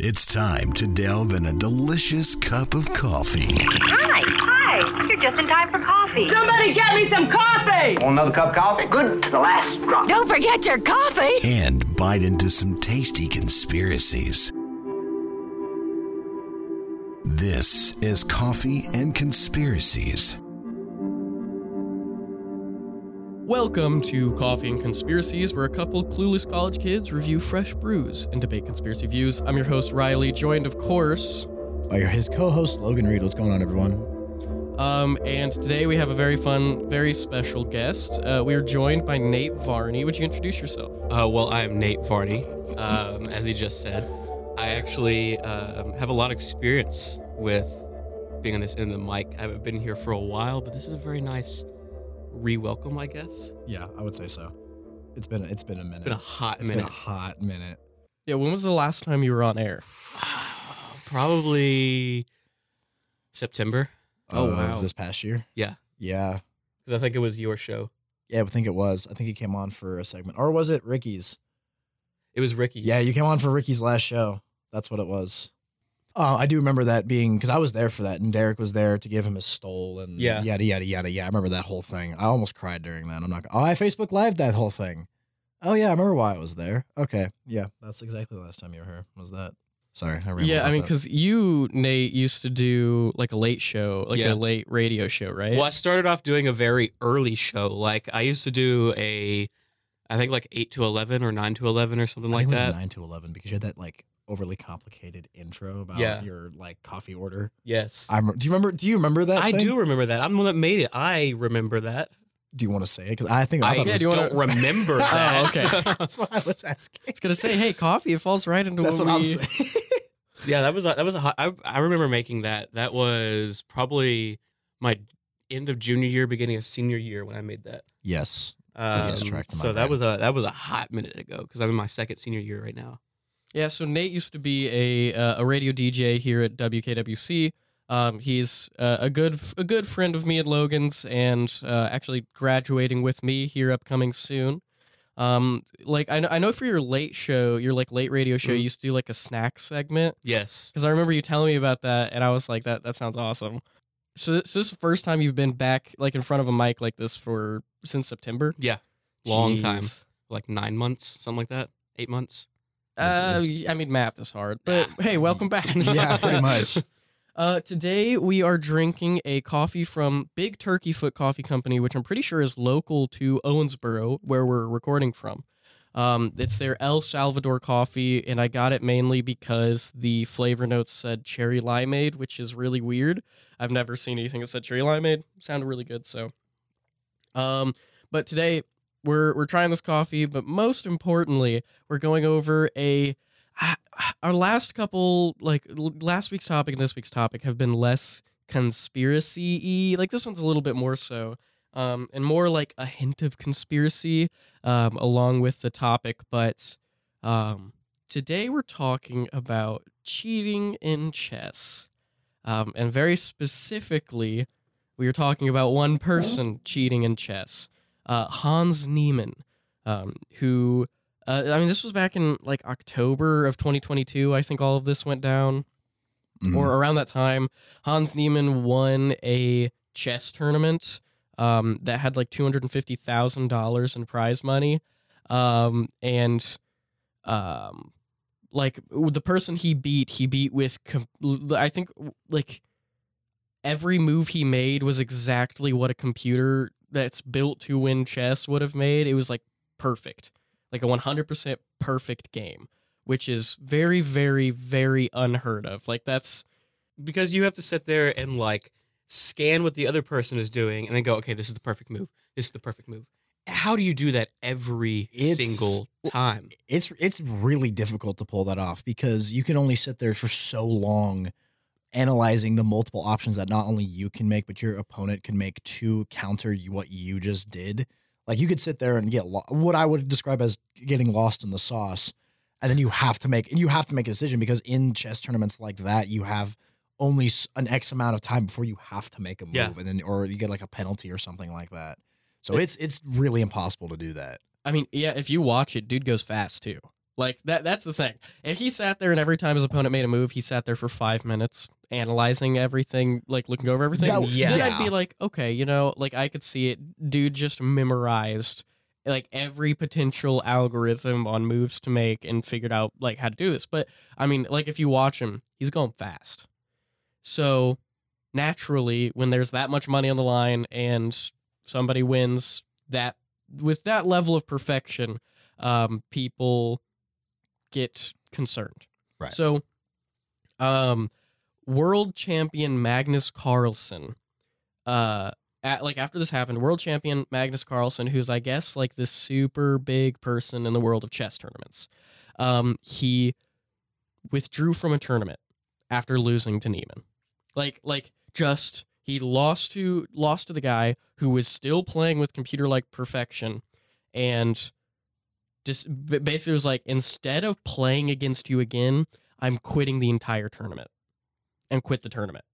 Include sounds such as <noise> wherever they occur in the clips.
It's time to delve in a delicious cup of coffee Hi, hi. You're just in time for coffee. Somebody get me some coffee! Want another cup of coffee? Good to the last drop. Don't forget your coffee. and bite into some tasty conspiracies. This is Coffee and Conspiracies. Welcome to Coffee and Conspiracies, where a couple clueless college kids review fresh brews and debate conspiracy views. I'm your host, Riley, joined, of course, by his co-host Logan Reed. What's going on, everyone? um, and today we have a very fun, very special guest. Uh, we are joined by Nate Varney. Would you introduce yourself? Uh, well, I am Nate Varney, um, <laughs> as he just said. I actually um, have a lot of experience with being on this end of the mic. I haven't been here for a while, but this is a very nice re-welcome, I guess. Yeah, I would say so. It's been it's been a minute. It's been a hot It's minute. been a hot minute. Yeah, when was the last time you were on air? <sighs> Probably September, Oh, of wow. This past year. Yeah. Yeah. because I think it was your show. Yeah, I think it was. I think he came on for a segment, or was it Ricky's? It was Ricky's. Yeah, you came on for Ricky's last show. That's what it was. Oh, I do remember that being because I was there for that, and Derek was there to give him his stole and Yeah. yada yada yada. Yeah, I remember that whole thing. I almost cried during that. I'm not. Gonna Oh, I Facebook Live that whole thing. Oh yeah, I remember why I was there. Okay, yeah, that's exactly the last time you were here. Was that? Sorry, I rambled Yeah, I mean, because you, Nate, used to do like a late show, like Yeah. a late radio show, right? Well, I started off doing a very early show. Like I used to do a, I think like eight to eleven or nine to eleven or something I like think it that. was nine to eleven because you had that like overly complicated intro about Yeah. your like coffee order. Yes, I rem- do you remember? Do you remember that? I thing? do remember that. I'm the one that made it. I remember that. Do you want to say it? Because I think I, I, thought it Yeah, was, do you wanna- don't remember <laughs> that. Oh, okay. <laughs> that's what I was asking. I was gonna say, hey, coffee. It falls right into That's what, what I'm we- saying. <laughs> yeah, that was a, that was a hot. I, I remember making that. That was probably my end of junior year, beginning of senior year when I made that. yes. Um, gets tracked in so that was a that was a hot minute ago because I'm in my second senior year right now. Yeah, so Nate used to be a uh, a radio DJ here at WKWC. Um, he's uh, a good a good friend of me and Logan's, and uh, actually graduating with me here upcoming soon. Um, like I know, I know for your late show, your like late radio show, you Mhm. used to do like a snack segment Yes. because I remember you telling me about that, and I was like, that that sounds awesome. So, so this is the first time you've been back like in front of a mic like this for since September. Yeah. Long time. Like nine months, something like that. Eight months. Uh, I mean, math is hard, but hey, welcome back. <laughs> yeah, pretty much. <laughs> Uh, today we are drinking a coffee from Big Turkey Foot Coffee Company, which I'm pretty sure is local to Owensboro, where we're recording from. Um, it's their El Salvador coffee, and I got it mainly because the flavor notes said cherry limeade, which is really weird. I've never seen anything that said cherry limeade. Sounded really good, so. Um, but today we're we're trying this coffee, but most importantly, we're going over a our last couple like last week's topic and this week's topic have been less conspiracy like this one's a little bit more so um and more like a hint of conspiracy um along with the topic but um today we're talking about cheating in chess. Um and very specifically we are talking about one person cheating in chess uh Hans Niemann um who uh, I mean, this was back in like October of 2022. I think all of this went down, Mhm. or around that time. Hans Niemann won a chess tournament um, that had like two hundred and fifty thousand dollars in prize money, um, and um, like the person he beat, he beat with com- I think like every move he made was exactly what a computer that's built to win chess would have made. It was like perfect like a 100% perfect game, which is very, very, very unheard of. Like that's because you have to sit there and like scan what the other person is doing and then go, okay, this is the perfect move. This is the perfect move. How do you do that every It's- single time? it's it's really difficult to pull that off because you can only sit there for so long analyzing the multiple options that not only you can make but your opponent can make to counter what you just did. Like you could sit there and get lo- what I would describe as getting lost in the sauce, and then you have to make and you have to make a decision because in chess tournaments like that you have only an X amount of time before you have to make a move, Yeah. and then or you get like a penalty or something like that. So it's it's really impossible to do that. I mean, yeah, if you watch it, dude goes fast too. Like that that's the thing. If he sat there and every time his opponent made a move, he sat there for five minutes analyzing everything, like looking over everything, That- then I'd be like, okay, you know, like I could see it. Dude just memorized like every potential algorithm on moves to make and figured out like how to do this. But I mean, like if you watch him, he's going fast. So naturally, when there's that much money on the line and somebody wins that with that level of perfection, um, people get concerned. Right. So, um, world champion Magnus Carlsen, uh, at, like after this happened, world champion Magnus Carlsen, who's I guess like this super big person in the world of chess tournaments, um, he withdrew from a tournament after losing to Niemann. Like, like just he lost to lost to the guy who was still playing with computer like perfection, and just b- basically was like, instead of playing against you again, I'm quitting the entire tournament, and quit the tournament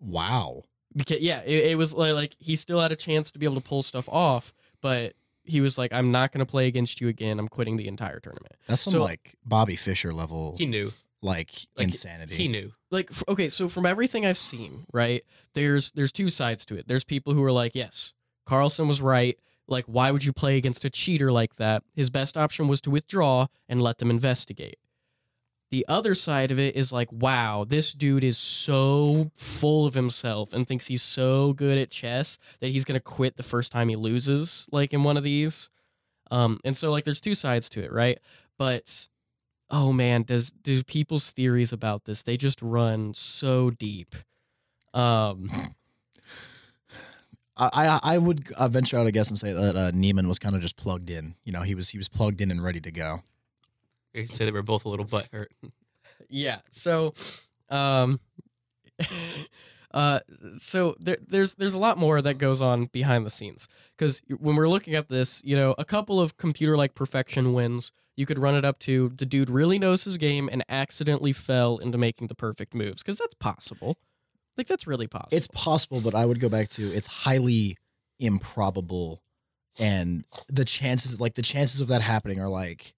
Wow. because yeah, it, it was like, like he still had a chance to be able to pull stuff off, but he was like, I'm not going to play against you again. I'm quitting the entire tournament. That's some So- like Bobby Fischer level He knew. like, Like, insanity. He knew. Like okay, so from everything I've seen, right? There's there's two sides to it. There's people who are like, yes, Carlsen was right. Like, why would you play against a cheater like that? His best option was to withdraw and let them investigate. The other side of it is like, wow, this dude is so full of himself and thinks he's so good at chess that he's gonna quit the first time he loses, like in one of these. Um, and so like, there's two sides to it, right? But oh man, does do people's theories about this? They just run so deep. Um, I I, I would uh, venture out a guess and say that uh, Niemann was kind of just plugged in. You know, he was he was plugged in and ready to go. They say they were both a little butthurt. yeah. So, um, <laughs> uh, so there, there's there's a lot more that goes on behind the scenes because when we're looking at this, you know, a couple of computer like perfection wins. You could run it up to the dude really knows his game and accidentally fell into making the perfect moves because that's possible. Like that's really possible. It's possible, but I would go back to it's highly improbable, and the chances like the chances of that happening are like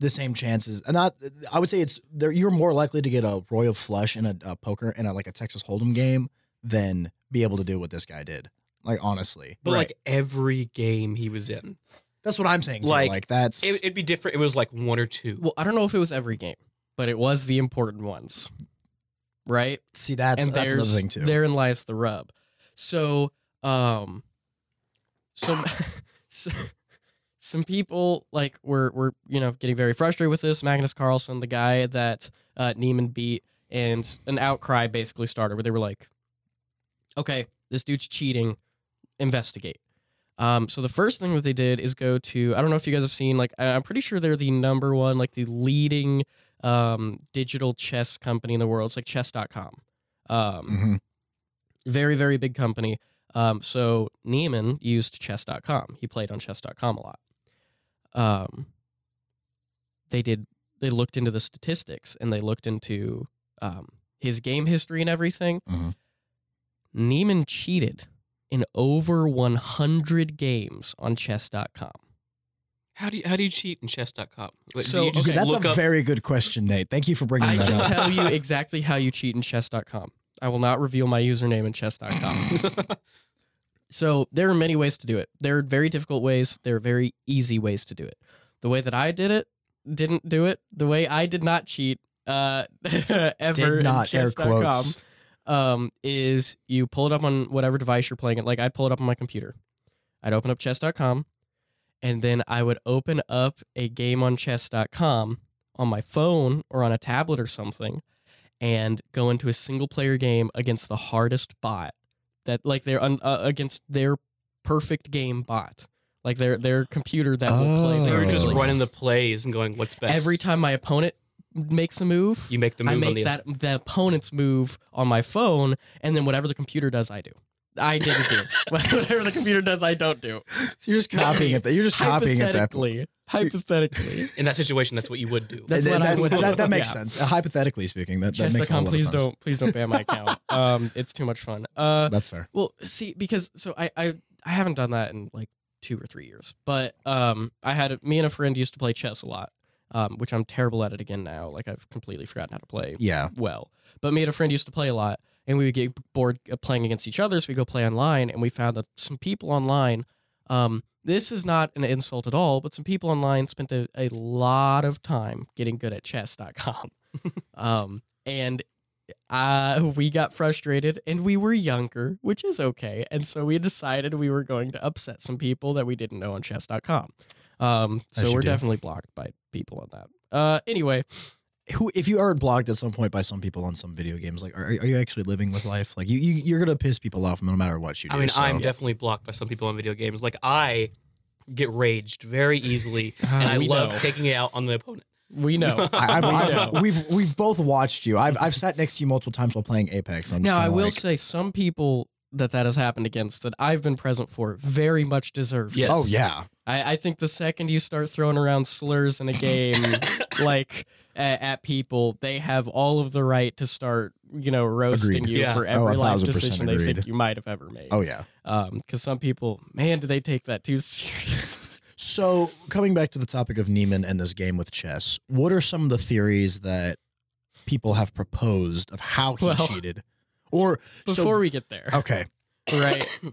the same chances. And not I would say it's there. You're more likely to get a royal flush in a, a poker in a like a Texas Hold'em game than be able to do what this guy did. Like honestly, But Right. like every game he was in, that's what I'm saying. Too. Like, Like, that's it, it'd be different. It was like one or two. well, I don't know if it was every game, but it was the important ones, right? see that's and that's there's another thing too. therein lies the rub. So, um, some <laughs> so, some people like were were you know getting very frustrated with this. Magnus Carlsen, the guy that uh, Niemann beat, and an outcry basically started where they were like, "Okay, this dude's cheating. Investigate." Um, so the first thing that they did is go to I don't know if you guys have seen like I'm pretty sure they're the number one like the leading um, digital chess company in the world. It's like chess.com. Um, Mhm. very very big company um, so niemann used chess.com he played on chess.com a lot um, they did they looked into the statistics and they looked into um, his game history and everything Mhm. niemann cheated in over 100 games on chess.com How do you how do you cheat in chess.com? Like, So, do you just okay, that's look a up? very good question, Nate. Thank you for bringing i that up. I can tell you exactly how you cheat in chess.com i will not reveal my username in chess.com <laughs> So there are many ways to do it. There are very difficult ways. There are very easy ways to do it. The way that I did it, didn't do it. The way I did not cheat, uh, <laughs> ever Did in not air chess.com, um, is you pull it up on whatever device you're playing it. Like I'd pull it up on my computer. I'd open up chess.com, and then I would open up a game on chess.com on my phone or on a tablet or something, and go into a single player game against the hardest bot that like they're un, uh, against their perfect game bot, like their their computer that will play. Oh. So you're just running the plays and going, "What's best?" every time my opponent makes a move. you make the move I on make the that the opponent's move on my phone, and then whatever the computer does, I do. I didn't do. <laughs> whatever the computer does, I don't do. So you're just copying it. You're just copying it. That point. Hypothetically, hypothetically, in that situation. That's what you would do. That's That- what I would that, do. that makes Yeah. sense. Uh, hypothetically speaking, that, that makes a chess.com, lot of please sense. don't, please don't ban my <laughs> account. Um, it's too much fun. Uh, That's fair. Well, see, because so I, I I haven't done that in like two or three years, but um, I had me and a friend used to play chess a lot, um, which I'm terrible at it again now. Like I've completely forgotten how to play Yeah. well. But me and a friend used to play a lot, and we would get bored uh, playing against each other. So we go play online, and we found that some people online. Um, this is not an insult at all, but some people online spent a, a lot of time getting good at chess.com. <laughs> um, and uh, we got frustrated and we were younger, which is okay. And so we decided we were going to upset some people that we didn't know on chess.com. Um, so we're do. definitely blocked by people on that. Uh, anyway, Who, if you aren't blocked at some point by some people on some video games, like, are, are you actually living with life? Like, you, you you're gonna piss people off no matter what you do. I mean, so- I'm definitely blocked by some people on video games. Like I get raged very easily, <laughs> Ah, and I love know. taking it out on the opponent. we know. <laughs> I, I've, We I've, know. we've we've both watched you. I've I've sat next to you multiple times while playing Apex. I'm Now, I will like, say some people that that has happened against that I've been present for very much deserved. Yes. oh yeah, I, I think the second you start throwing around slurs in a game, <laughs> like at, at people, they have all of the right to start, you know, roasting Agreed. you Yeah. for Oh, every a life thousand percent decision they think agreed. you might have ever made. oh yeah. Um, because some people, man, do they take that too <laughs> serious? So coming back to the topic of Niemann and this game with chess, what are some of the theories that people have proposed of how he Well, cheated? Or so- Before we get there, okay, right? <coughs>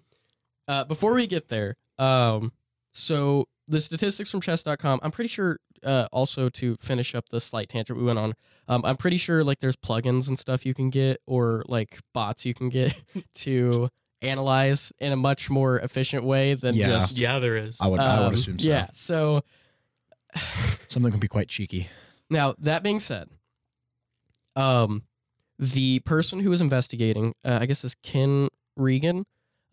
Uh, before we get there, um, so the statistics from chess.com, I'm pretty sure, uh, also to finish up the slight tangent we went on, um, I'm pretty sure like there's plugins and stuff you can get or like bots you can get <laughs> to analyze in a much more efficient way than Yeah. just. Yeah, there is. I would I would um, assume so. Yeah. So <sighs> something can be quite cheeky. Now, that being said, um, the person who was investigating, uh, I guess, is Ken Regan,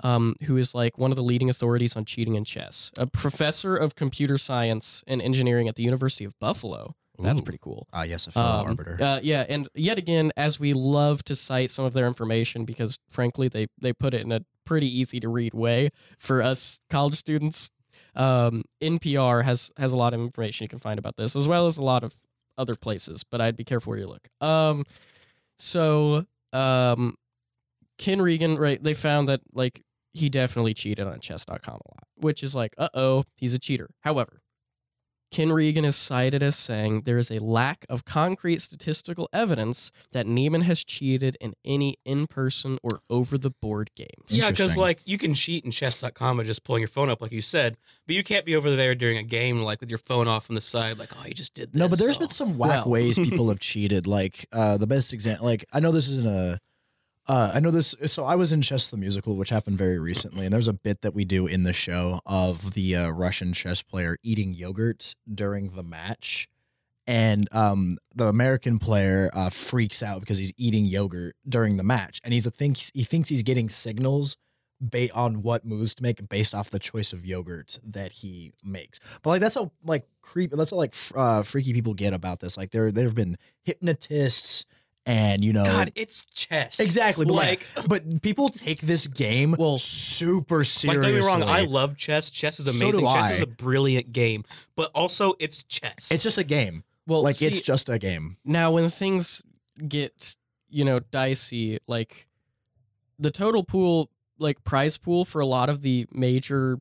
um, who is like one of the leading authorities on cheating in chess, a professor of computer science and engineering at the University of Buffalo. That's Ooh. pretty cool. Ah, yes, a fellow Um, arbiter. Uh, yeah, and yet again, as we love to cite some of their information because, frankly, they they put it in a pretty easy to read way for us college students. Um, NPR has has a lot of information you can find about this, as well as a lot of other places. But I'd be careful where you look. Um, so um, Ken Regan, right? They found that like he definitely cheated on Chess.com a lot, which is like, uh oh, he's a cheater. However, Ken Regan is cited as saying there is a lack of concrete statistical evidence that Niemann has cheated in any in person or over the board games. Yeah, because like you can cheat in chess.com by just pulling your phone up, like you said, but you can't be over there during a game, like with your phone off on the side, like, oh, you just did this. No, but there's oh. been some whack Well. ways people <laughs> have cheated. Like uh, the best example, like I know this isn't a, uh, I know this. So I was in Chess the Musical, which happened very recently, and there's a bit that we do in the show of the uh, Russian chess player eating yogurt during the match, and um, the American player uh, freaks out because he's eating yogurt during the match, and he's a thinks he thinks he's getting signals. Based on what moves to make based off the choice of yogurt that he makes, but like that's how like creep that's how like uh, freaky people get about this. Like there there have been hypnotists and you know God, it's chess. exactly, but Like, like, but people take this game Well, super like, don't get me wrong, I love chess. Chess is So amazing. do chess I. is a brilliant game, but also it's chess. It's just a game. Well, Like see, it's just a game. now when things get you know dicey, like the total pool, like prize pool for a lot of the major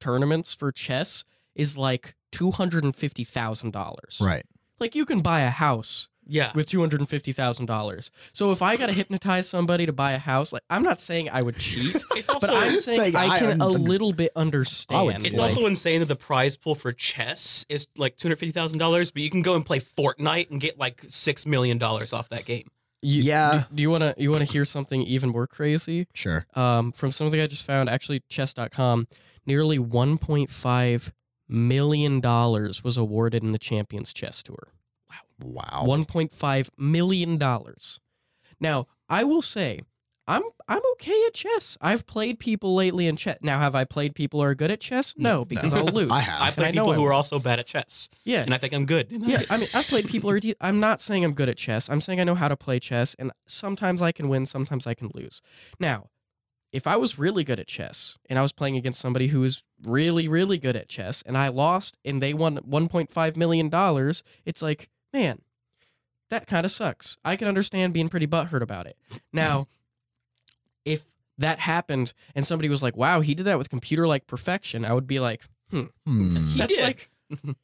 tournaments for chess is like two hundred and fifty thousand dollars. Right. Like you can buy a house yeah. with two hundred and fifty thousand dollars. So if I got to hypnotize somebody to buy a house, like I'm not saying I would cheat, <laughs> It's also but I'm saying like, I I can a little bit understand. too. It's like- also insane that the prize pool for chess is like two hundred fifty thousand dollars, but you can go and play Fortnite and get like six million dollars off that game. You- Yeah. Do, do you want to you want to hear something even more crazy? Sure. Um, from something I just found, actually, chess.com, nearly 1.5 million dollars was awarded in the Champions Chess Tour. Wow. 1.5 million dollars. Now, I will say, I'm I'm okay at chess. I've played people lately in chess. Now, have I played people who are good at chess? No, because I'll <laughs> lose. I have. I And play know people I who are also bad at chess, Yeah, and I think I'm good. <laughs> yeah, I mean, I've played people who are. De- I'm not saying I'm good at chess. I'm saying I know how to play chess, and sometimes I can win, sometimes I can lose. Now, if I was really good at chess and I was playing against somebody who was really, really good at chess, and I lost, and they won 1.5 million dollars, it's like, man, that kind of sucks. I can understand being pretty butthurt about it. Now, <laughs> if that happened and somebody was like, "Wow, he did that with computer like perfection," I would be like, Hmm. He that's did. like <laughs>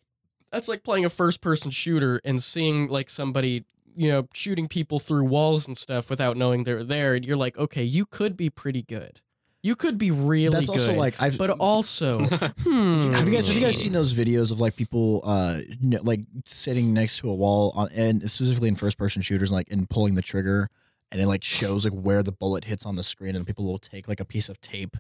that's like playing a first person shooter and seeing like somebody you know shooting people through walls and stuff without knowing they're there and you're like okay you could be pretty good you could be really That's good also like I've but also <laughs> hmm, Have you guys have you guys seen those videos of like people uh n- like sitting next to a wall on and specifically in first person shooters like and pulling the trigger and it like shows like where the bullet hits on the screen and people will take like a piece of tape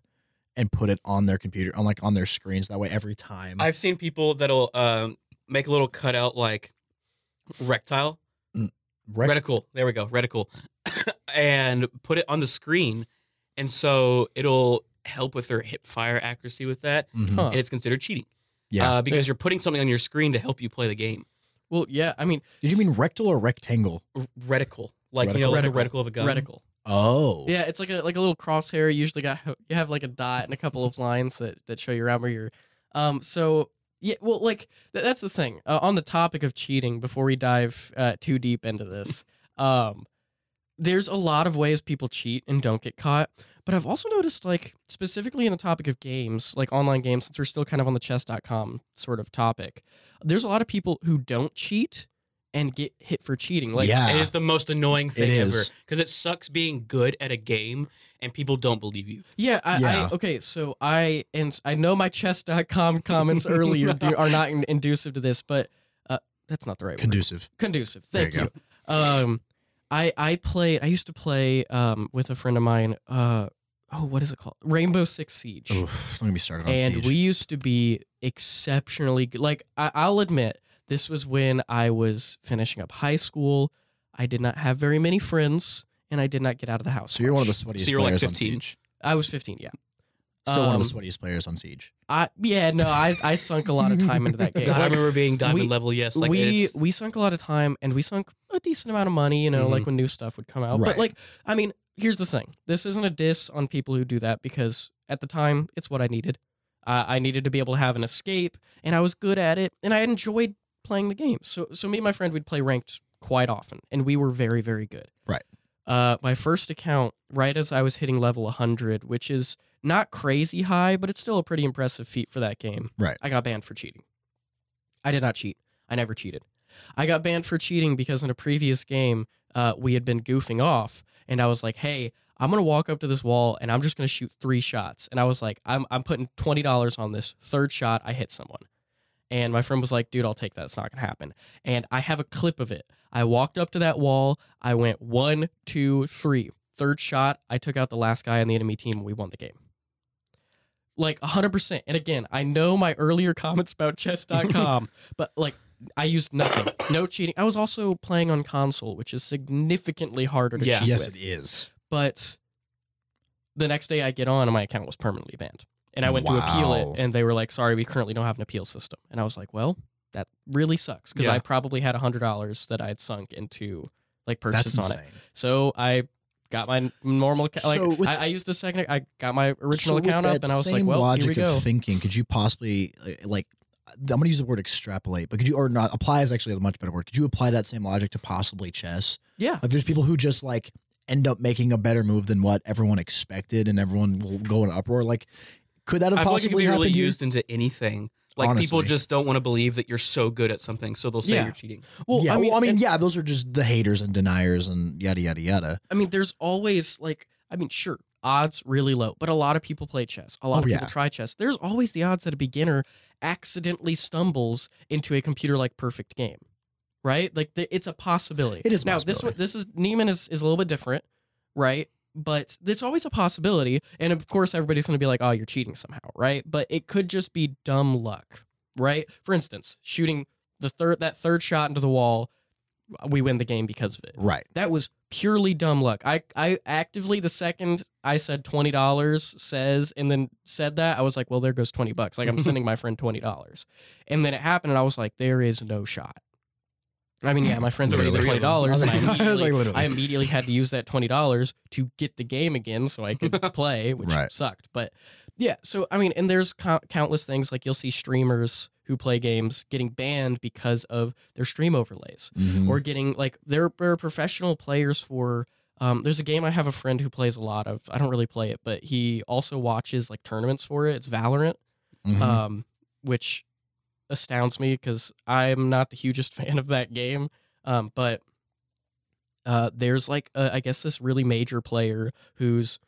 and put it on their computer on like on their screens that way every time. I've seen people that'll um, make a little cutout like rectile, Rec- reticle. There we go, reticle, <coughs> and put it on the screen, and so it'll help with their hip fire accuracy with that, Mhm. Huh. and it's considered cheating. Yeah. uh, because you're putting something on your screen to help you play the game. well yeah i mean Did you mean rectal or rectangle? R- reticle, like you know, like a reticle of a gun. reticle Oh. yeah it's like a like a little crosshair you usually got <laughs> you have like a dot and a couple of lines that that show you around where you're um so yeah well like th- that's the thing uh, on the topic of cheating before we dive uh, too deep into this <laughs> um there's a lot of ways people cheat and don't get caught but i've also noticed like specifically in the topic of games like online games since we're still kind of on the chess.com sort of topic there's a lot of people who don't cheat and get hit for cheating like yeah. It is the most annoying thing It ever because it sucks being good at a game and people don't believe you. Yeah, I, Yeah. I okay, so I and I know my chess.com <laughs> comments earlier <laughs> do, are not in, inducive to this, but uh, that's not the right word. Conducive. Conducive. There Thank you you. Um, I I played. I used to play um with a friend of mine. Uh, oh, what is it called? Rainbow Six Siege. Oof, don't get me started on and Siege. we used to be exceptionally good. Like I, I'll admit, this was when I was finishing up high school. I did not have very many friends, and I did not get out of the house. so you're one of the much. sweatiest So you're like players on 15? Siege. I was 15. Yeah. Still one of the Um, sweatiest players on Siege. I yeah no I I sunk a lot of time into that <laughs> game. God, I Like, remember being diamond we- level. Yes, like we it's, we sunk a lot of time and we sunk a decent amount of money. You know, like when new stuff would come out. Right. But like I mean, here's the thing: this isn't a diss on people who do that because at the time it's what I needed. Uh, I needed to be able to have an escape, and I was good at it, and I enjoyed playing the game. So so me and my friend we'd play ranked quite often, and we were very very good. Right. Uh, my first account, right as I was hitting level 100, which is not crazy high, but it's still a pretty impressive feat for that game. Right. I got banned for cheating. I did not cheat. I never cheated. I got banned for cheating because in a previous game, uh, we had been goofing off, and I was like, "Hey, I'm gonna walk up to this wall and I'm just gonna shoot three shots." And I was like, "I'm I'm putting twenty dollars on this third shot. I hit someone." And my friend was like, "Dude, I'll take that. It's not gonna happen." And I have a clip of it. I walked up to that wall. I went one, two, three. Third shot, I took out the last guy on the enemy team, and we won the game. Like 100%. And again, I know my earlier comments about chess.com, <laughs> but like I used nothing. No cheating. I was also playing on console, which is significantly harder to Yeah. cheat Yes, with. it is. But the next day I get on and my account was permanently banned. And I went to appeal it and they were like, sorry, we currently don't have an appeal system. And I was like, well, that really sucks because Yeah. I probably had $100 that I had sunk into like That's purchase on it. So I got my normal account. Like, So with- I, I used a second, I got my original So account up and I was like, well, logic here we go. of thinking, could you possibly uh, like? I'm going to use the word extrapolate, but could you or not apply is actually a much better word. Could you apply that same logic to possibly chess? yeah. Like, there's people who just like end up making a better move than what everyone expected, and everyone will go in uproar. Like, could that have I feel like it could possibly be really happened here? used into anything. Like people just don't want to believe that you're so good at something, so they'll say Yeah. you're cheating. Well, yeah, I mean, well, I mean, and- yeah, those are just the haters and deniers and yada yada yada. I mean, there's always like, I mean, sure, odds really low, but a lot of people play chess. A lot Oh, of people yeah. try chess. There's always the odds that a beginner accidentally stumbles into a computer like perfect game, right? Like the, it's a possibility. It is a now this one. possibility. This is Niemann is is a little bit different, right? But it's always a possibility, and of course, everybody's going to be like, "Oh, you're cheating somehow," right? But it could just be dumb luck, right? For instance, shooting the third that third shot into the wall, we win the game because of it. Right. That was purely dumb luck. I I actively the second I said twenty dollars says and then said that I was like, well, there goes twenty bucks. Like I'm sending my friend twenty dollars, and then it happened, and I was like, there is no shot. I mean, yeah, my friend sent me three twenty dollars, and I <laughs> I like- I was immediately, like, literally. I immediately had to use that twenty dollars to get the game again so I could <laughs> play, which Right. sucked. But yeah, so I mean, and there's co- countless things like you'll see streamers who play games getting banned because of their stream overlays Mhm. or getting like there are professional players for um, there's a game I have a friend who plays a lot of. I don't really play it, but he also watches like tournaments for it. It's Valorant, Mhm. um, which astounds me because I'm not the hugest <laughs> fan of that game. Um, but uh, there's like uh, I guess this really major player who's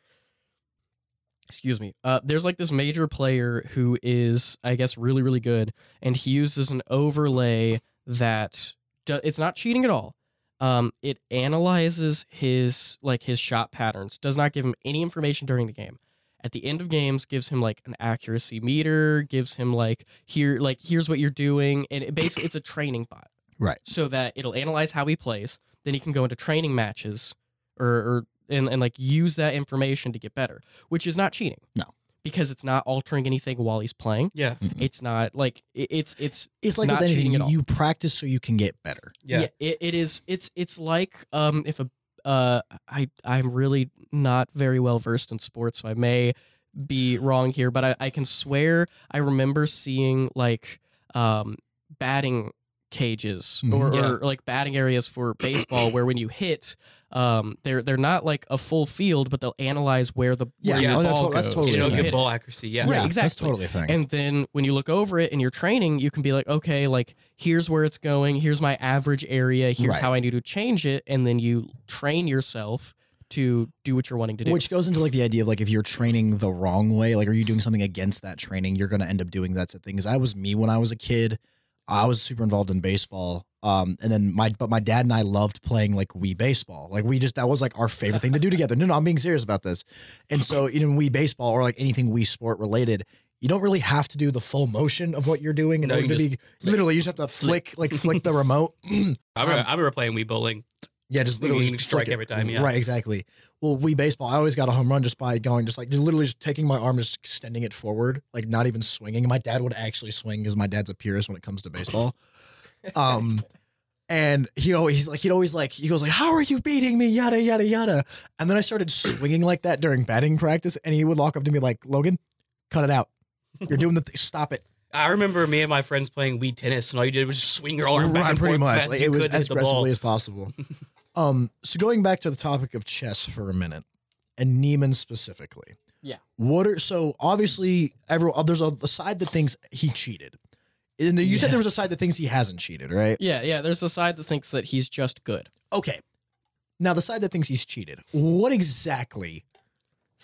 excuse me. Uh, there's like this major player who is I guess really really good, and he uses an overlay that do- it's not cheating at all. Um, it analyzes his like his shot patterns. Does not give him any information during the game at the end of games gives him like an accuracy meter gives him like here like here's what you're doing and it basically it's a training bot Right. so that it'll analyze how he plays then he can go into training matches or, or and, and like use that information to get better which is not cheating No. because it's not altering anything while he's playing Yeah. it's not like it- it's it's It's like Not with anything, you, you practice so you can get better. Yeah. it, it is it's it's like um if a uh I I'm really not very well versed in sports so I may be wrong here but I, I can swear I remember seeing like um batting cages Mhm. or, Yeah. or like batting areas for baseball where when you hit um they're they're not like a full field but they'll analyze where the where Yeah, your oh, that's ball that's goes. totally You know, Yeah. good ball accuracy. Yeah. Right, That's exactly. totally a thing. And then when you look over it in your training, you can be like, okay, like here's where it's going. Here's my average area. Here's Right. how I need to change it. And then you train yourself to do what you're wanting to do. Which goes into like the idea of like if you're training the wrong way, like are you doing something against that training, you're gonna end up doing that thing. Because I was me when I was a kid. I was super involved in baseball. Um, and then my but my dad and I loved playing like Wii baseball. Like we just that was like our favorite thing to do together. No, no, I'm being serious about this. And so you know, Wii baseball or like anything Wii sport related, you don't really have to do the full motion of what you're doing in No, you order to can be literally you just have to flick like flick the remote. <clears throat> I remember, I remember playing Wii bowling. Yeah, just literally just strike every time, yeah. Right, exactly. Well, Wii baseball, I always got a home run just by going, just like just literally just taking my arm, just extending it forward, like not even swinging. My dad would actually swing because my dad's a purist when it comes to baseball. <laughs> Um, and he always he's like he'd always like he goes like, "How are you beating me?" Yada yada yada. And then I started swinging like that during batting practice, and he would walk up to me like, "Logan, cut it out. You're doing the th- stop it." I remember me and my friends playing Wii tennis, and all you did was just swing your arm back and pretty forth much. fast Like, as it was as the ball. aggressively as possible. <laughs> um, so going back to the topic of chess for a minute, and Niemann specifically. Yeah. What are so obviously everyone there's a, a side that thinks he cheated. And the, you said there was a side that thinks he hasn't cheated, right? yeah, yeah. There's a side that thinks that he's just good. Okay. Now the side that thinks he's cheated, what exactly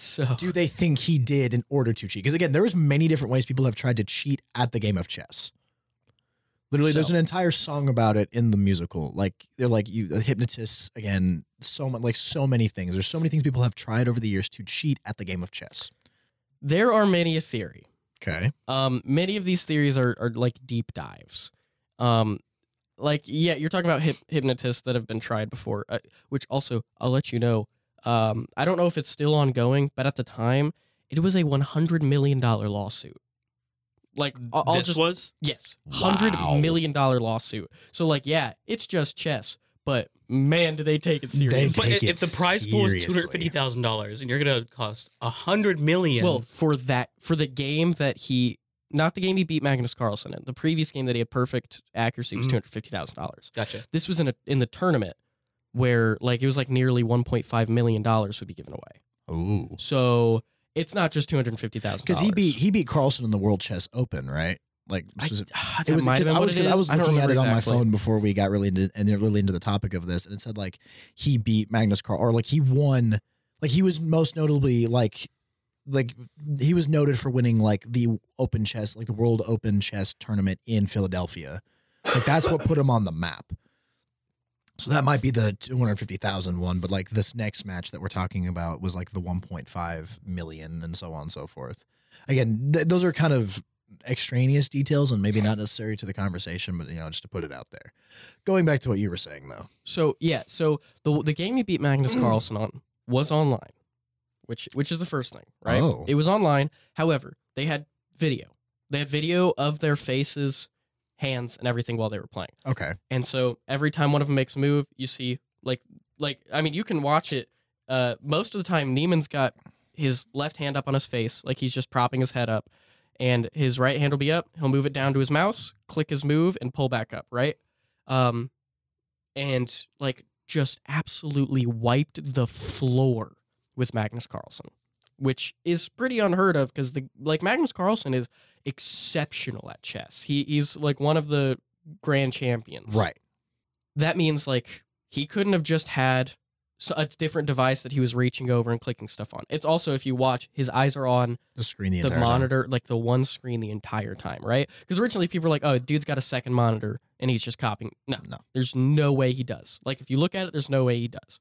So do they think he did in order to cheat? Because again, there's many different ways people have tried to cheat at the game of chess. Literally, there's an entire song about it in the musical. Like they're like you the hypnotists again, so much like so many things. There's so many things people have tried over the years to cheat at the game of chess. there are many a theory. Okay. Um, many of these theories are, are like deep dives. Um, like yeah, you're talking about hip, hypnotists that have been tried before. Uh, which also, I'll let you know. Um, I don't know if it's still ongoing, but at the time, it was a 100 million dollar lawsuit. Like I'll, I'll this just was yes, hundred Wow. million dollar lawsuit. So like yeah, it's just chess, but man, do they take it They seriously? But Take if the prize pool is two seriously. hundred fifty thousand dollars, and you're gonna cost a hundred million, Well, for that, for the game that he, not the game he beat Magnus Carlsen in, the previous game that he had perfect accuracy was Mhm. two hundred fifty thousand dollars. gotcha. This was in a in the tournament where like it was like nearly one point five million dollars would be given away. Ooh. So it's not just two hundred fifty thousand. Because he beat he beat Carlsen in the World Chess Open, right? Like I, was it, ah, it was because I was I was don't looking at it remember on my phone before we got really into and they're really into the topic of this, and it said like he beat Magnus Carl or like he won, like he was most notably like like he was noted for winning like the Open Chess like the World Open Chess tournament in Philadelphia. Like that's what put him on the map. So that might be the 250,000 one, but like this next match that we're talking about was like the 1.5 million and so on and so forth. Again, th- those are kind of extraneous details and maybe not necessary to the conversation, but you know, just to put it out there. Going back to what you were saying though. So yeah, so the the game he beat Magnus mm. Carlsen on was online, which which is the first thing, right? Oh. It was online. However, they had video. They had video of their faces, hands, and everything while they were playing. Okay. And so every time one of them makes a move, you see like like I mean you can watch it. Uh, most of the time, Niemann's got his left hand up on his face, like he's just propping his head up, and his right hand will be up. He'll move it down to his mouse, click his move, and pull back up. Right. Um, and like just absolutely wiped the floor with Magnus Carlsen. Which is pretty unheard of because the like Magnus Carlsen is exceptional at chess. He he's like one of the grand champions. Right. That means like he couldn't have just had a different device that he was reaching over and clicking stuff on. It's also if you watch, his eyes are on The screen the, the entire time. monitor, like the one screen the entire time, right? Because originally people were like, "Oh, dude's got a second monitor and he's just copying." No, No. there's no way he does. Like if you look at it, there's no way he does.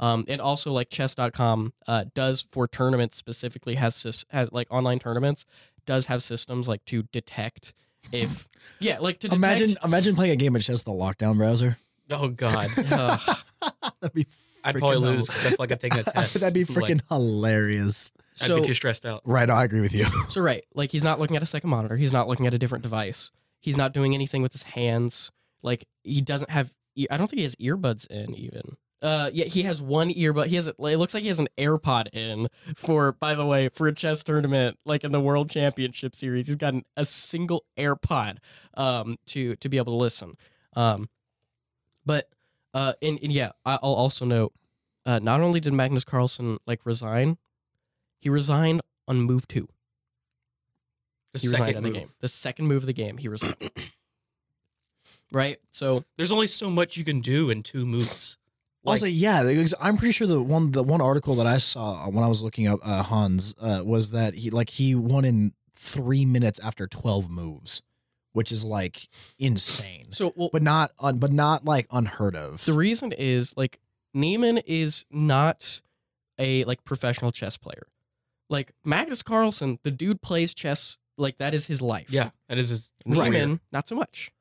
Um, and also like chess.com uh, does for tournaments specifically has has like online tournaments does have systems like to detect if <laughs> yeah like to detect Imagine imagine playing a game of chess with a lockdown browser. Oh God, <laughs> That'd be I'd probably lose. lose. 'cause I feel like I'm taking a <laughs> test. That'd be Like, freaking hilarious. I'd so be too stressed out. Right, I agree with you. So right, like he's not looking at a second monitor. He's not looking at a different device. He's not doing anything with his hands. Like he doesn't have. I don't think he has earbuds in even. Uh, yeah, he has one earbud. He has. It looks like he has an AirPod in for. By the way, for a chess tournament, like in the World Championship Series, he's got an, a single AirPod, um, to to be able to listen. Um, but uh, and, and yeah, I'll also note, uh, not only did Magnus Carlsen like resign, he resigned on move two. The he resigned second of the game. The second move of the game, he resigned. <clears throat> right? So There's only so much you can do in two moves. I was like, also, yeah, because I'm pretty sure the one the one article that I saw when I was looking up uh, Hans uh, was that he like he won in three minutes after twelve moves, which is like insane. so well but not un, but not like unheard of. the reason is like Niemann is not a like professional chess player. Like Magnus Carlsen, the dude plays chess like that is his life. yeah, that is his Niemann, career. not so much.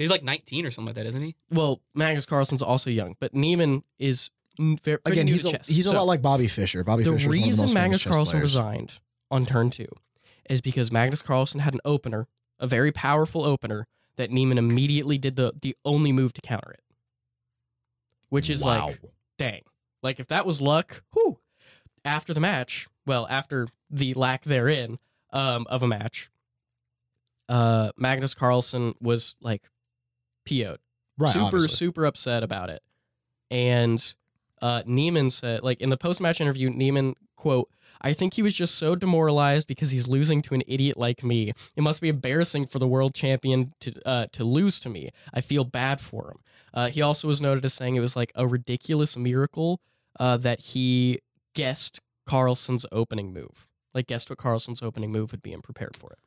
He's like 19 or something like that, isn't he? Well, Magnus Carlsen's also young, but Niemann is n- ver- pretty Again, new he's to a, chess. he's a lot like Bobby Fischer. Bobby the Fischer is one of the reason most Magnus chess Carlsen players. resigned on turn two is because Magnus Carlsen had an opener, a very powerful opener that Niemann immediately did the the only move to counter it, which is Wow. like dang, like if that was luck, whew. After the match, well, after the lack therein um, of a match, uh, Magnus Carlsen was like PO'd right, super obviously. super upset about it. And uh niemann said like in the post-match interview niemann quote i think he was just so demoralized because he's losing to an idiot like me. It must be embarrassing for the world champion to uh to lose to me. I feel bad for him. Uh he also was noted as saying it was like a ridiculous miracle uh that he guessed carlsen's opening move. Like guessed what carlsen's opening move would be and prepared for it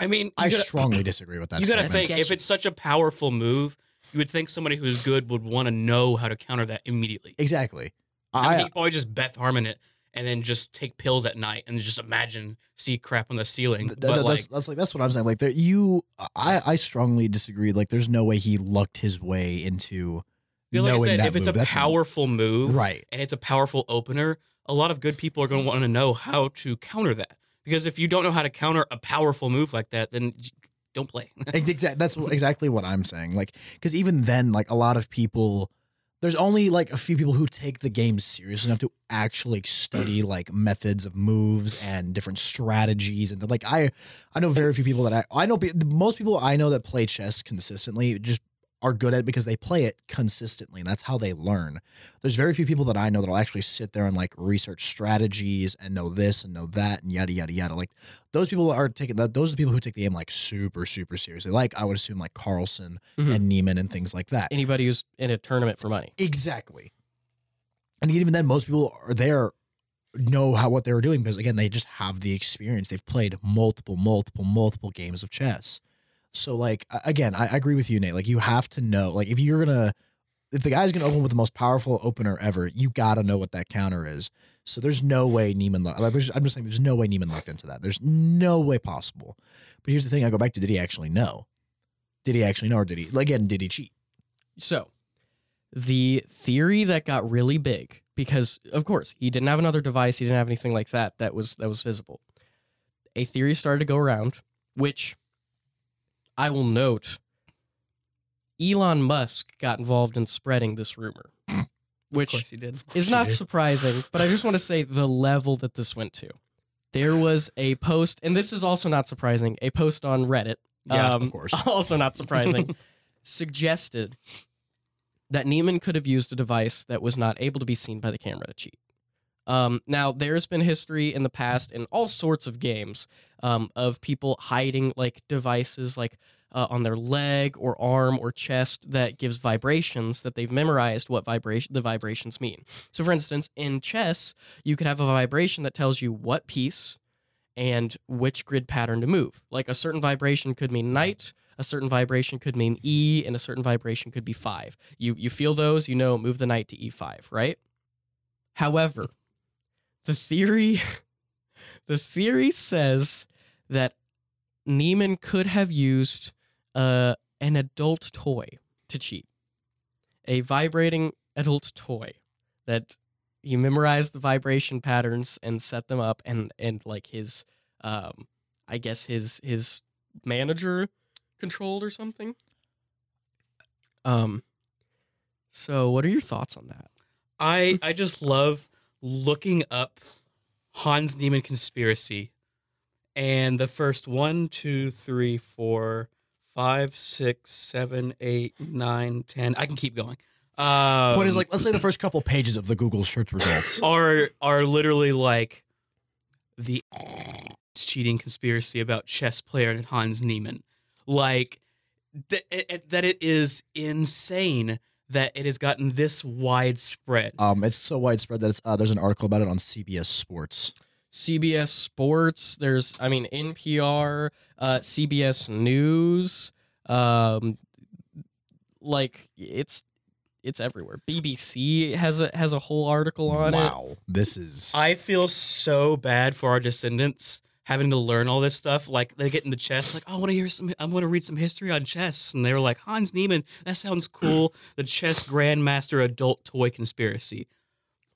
I mean, I gotta- strongly disagree with that. you got to think if it's such a powerful move, you would think somebody who's good would want to know how to counter that immediately. exactly. I, mean, I, he'd probably just Beth Harmon it and then just take pills at night and just imagine see crap on the ceiling. Th- th- like, that's that's like that's what I'm saying. Like there, you, I I strongly disagree. Like there's no way he lucked his way into you know, like I said, that if it's move. a That's powerful move right. and it's a powerful opener, a lot of good people are going to want to know how to counter that. Because if you don't know how to counter a powerful move like that, then don't play. <laughs> Exactly. That's exactly what I'm saying. Like, because even then, like a lot of people, there's only like a few people who take the game serious enough to actually study mm. like methods of moves and different strategies. And like, I, I know very few people that I, I know most people I know that play chess consistently just are good at it because they play it consistently. And that's how they learn. There's very few people that I know that'll actually sit there and like research strategies and know this and know that and yada yada yada. Like those people are taking that. Those are the people who take the game like super super seriously. Like I would assume like Carlsen Mhm. and Niemann and things like that. anybody who's in a tournament for money Exactly. And even then, most people are there know how what they were doing because again, they just have the experience. They've played multiple, multiple, multiple games of chess. So like again, I, I agree with you, Nate. Like you have to know. Like if you're gonna, if the guy's gonna open with the most powerful opener ever, you gotta know what that counter is. So there's no way Niemann. Like there's, I'm just saying, there's no way Niemann looked into that. There's no way possible. But here's the thing: I go back to, did he actually know? Did he actually know, or did he? Again, did he cheat? So, the theory that got really big because of course, he didn't have another device, he didn't have anything like that that was that was visible. A theory started to go around which I will note Elon Musk got involved in spreading this rumor. <laughs> which of course he did. is not surprising, but I just want to say the level that this went to. There was a post, and this is also not surprising, a post on Reddit. Yeah, um, of course. <laughs> Also not surprising. <laughs> suggested that Niemann could have used a device that was not able to be seen by the camera to cheat. Um, now, there's been history in the past in all sorts of games um, of people hiding like devices like uh, on their leg or arm or chest that gives vibrations that they've memorized what vibration the vibrations mean. So, for instance, in chess, you could have a vibration that tells you what piece and which grid pattern to move. Like a certain vibration could mean knight, a certain vibration could mean E, and a certain vibration could be five. You you feel those, you know, move the knight to E5, right? However, the theory <laughs> the theory says that Niemann could have used uh, an adult toy to cheat. A vibrating adult toy that he memorized the vibration patterns and set them up and and like his um I guess his his manager controlled or something. Um so what are your thoughts on that? I I just love looking up Hans Niemann conspiracy, and the first one, two, three, four, five, six, seven, eight, nine, ten. I can keep going. Um, Point is like, let's say the first couple pages of the Google search results. <laughs> are are literally like the cheating conspiracy about chess player and Hans Niemann. Like th- that it is insane that it has gotten this widespread. Um, it's so widespread that it's uh, there's an article about it on CBS Sports. CBS Sports. There's, I mean, NPR, uh, CBS News. Um, like it's it's everywhere. BBC has a has a whole article on it. wow, this is I feel so bad for our descendants having to learn all this stuff. Like they get in the chess, like, oh, I want to hear some, I want to read some history on chess, and they were like, Hans Niemann, that sounds <clears throat> cool. the chess grandmaster adult toy conspiracy.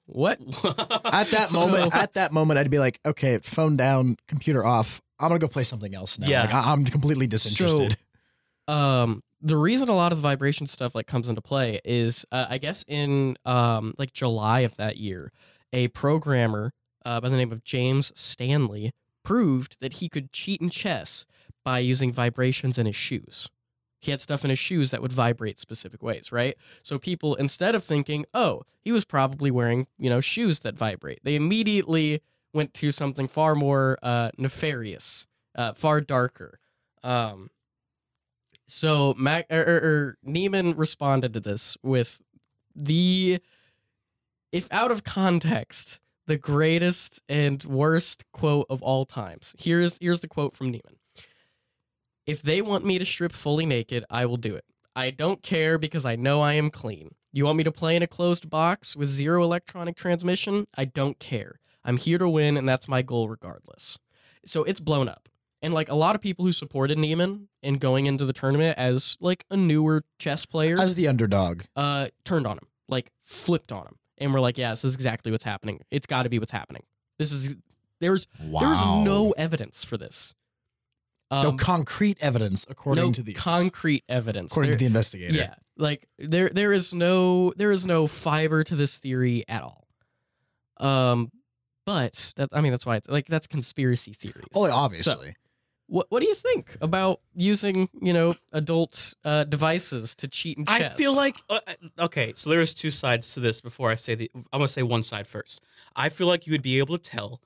What? <laughs> at that So- moment. At that moment, I'd be like, okay, phone down, computer off. I'm gonna go play something else now. Yeah. Like, I- I'm completely disinterested. um the reason a lot of the vibration stuff like comes into play is uh, i guess in um like july of that year a programmer uh, by the name of james stanley proved that he could cheat in chess by using vibrations in his shoes. He had stuff in his shoes that would vibrate specific ways right? So people instead of thinking oh he was probably wearing you know shoes that vibrate they immediately went to something far more uh, nefarious uh, far darker. Um, so Mac or, or, or Niemann responded to this with the, if out of context, the greatest and worst quote of all times. Here's here's the quote from Niemann. If they want me to strip fully naked, I will do it. I don't care because I know I am clean. You want me to play in a closed box with zero electronic transmission? I don't care. I'm here to win, and that's my goal regardless. So it's blown up. And like a lot of people who supported Niemann in going into the tournament as like a newer chess player, As the underdog, uh, turned on him, like flipped on him, and we're like, yeah, this is exactly what's happening. It's got to be what's happening. This is there's wow. there's no evidence for this. no Um, concrete evidence according no to the concrete evidence. according There- to the investigator. yeah, like there there is no there is no fiber to this theory at all. Um, but that I mean that's why it's like that's conspiracy theories. Oh, obviously. What what do you think about using you know adult uh, devices to cheat in chess? I feel like uh, uh, okay, so there's two sides to this. Before I say the, I'm gonna say one side first. I feel like you would be able to tell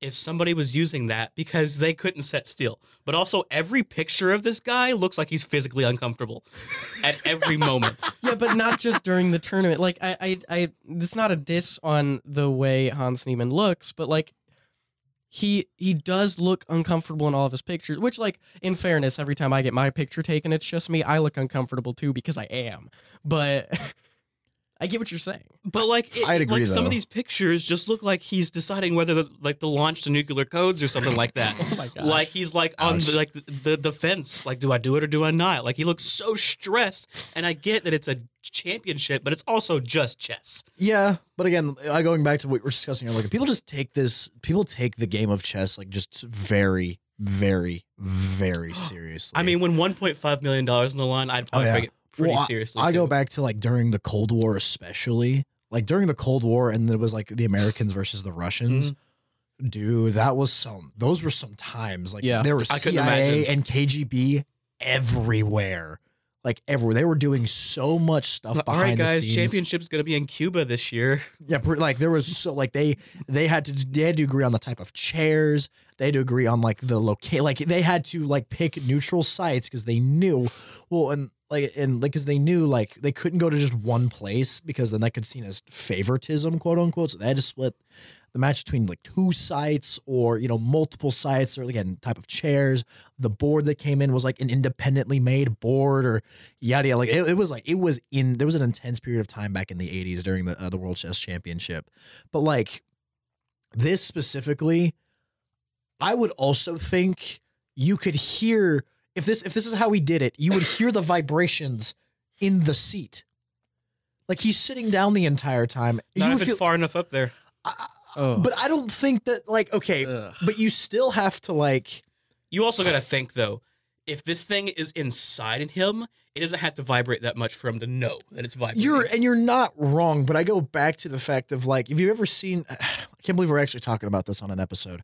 if somebody was using that because they couldn't set still. But also, every picture of this guy looks like he's physically uncomfortable <laughs> at every moment. yeah, but not just during the tournament. Like I, I, I, it's not a diss on the way Hans Niemann looks, but like he he does look uncomfortable in all of his pictures. Which, like, in fairness, every time I get my picture taken, it's just me. I look uncomfortable too because I am. But <laughs> I get what you're saying. But like, it, I'd agree, like some of these pictures just look like he's deciding whether the, like to launch the nuclear codes or something like that. <laughs> Oh my gosh. Like he's like on the, like the, the the fence. Like, do I do it or do I not? Like he looks so stressed. And I get that it's a championship, but it's also just chess. Yeah, but again, I going back to what we're discussing earlier. People just take this. People take the game of chess like just very, very, very <gasps> seriously. I mean, when 1.5 million dollars on the line, I'd Oh, probably yeah. Pretty Well, I- seriously. I, go back to like during the Cold War, especially like during the Cold War, and it was like the Americans versus the Russians. Mm-hmm. Dude, that was some. Those were some times. Like Yeah. there I couldn't CIA and KGB everywhere. like everywhere. They were doing so much stuff All behind right, the guys. scenes. Championship's gonna be in Cuba this year. Yeah, like there was so like they they had to they had to agree on the type of chairs. They had to agree on like the locate. Like they had to like pick neutral sites because they knew. Well, and like and like because they knew like they couldn't go to just one place because then that could seen as favoritism, quote unquote. So they had to split the match between like two sites or you know multiple sites or again type of chairs. The board that came in was like an independently made board or yada yada. Like it, it was like it was in there was an intense period of time back in the '80s during the uh, the World Chess Championship, but like this specifically, I would also think you could hear if this if this is how we did it, you would hear the vibrations in the seat. Like he's sitting down the entire time. Not you if it's far enough up there. Oh. but I don't think that like okay, Ugh. but you still have to like You also gotta think though, if this thing is inside in him, it doesn't have to vibrate that much for him to know that it's vibrating. You're and you're not wrong, but I go back to the fact of like, if you've ever seen, <sighs> I can't believe we're actually talking about this on an episode,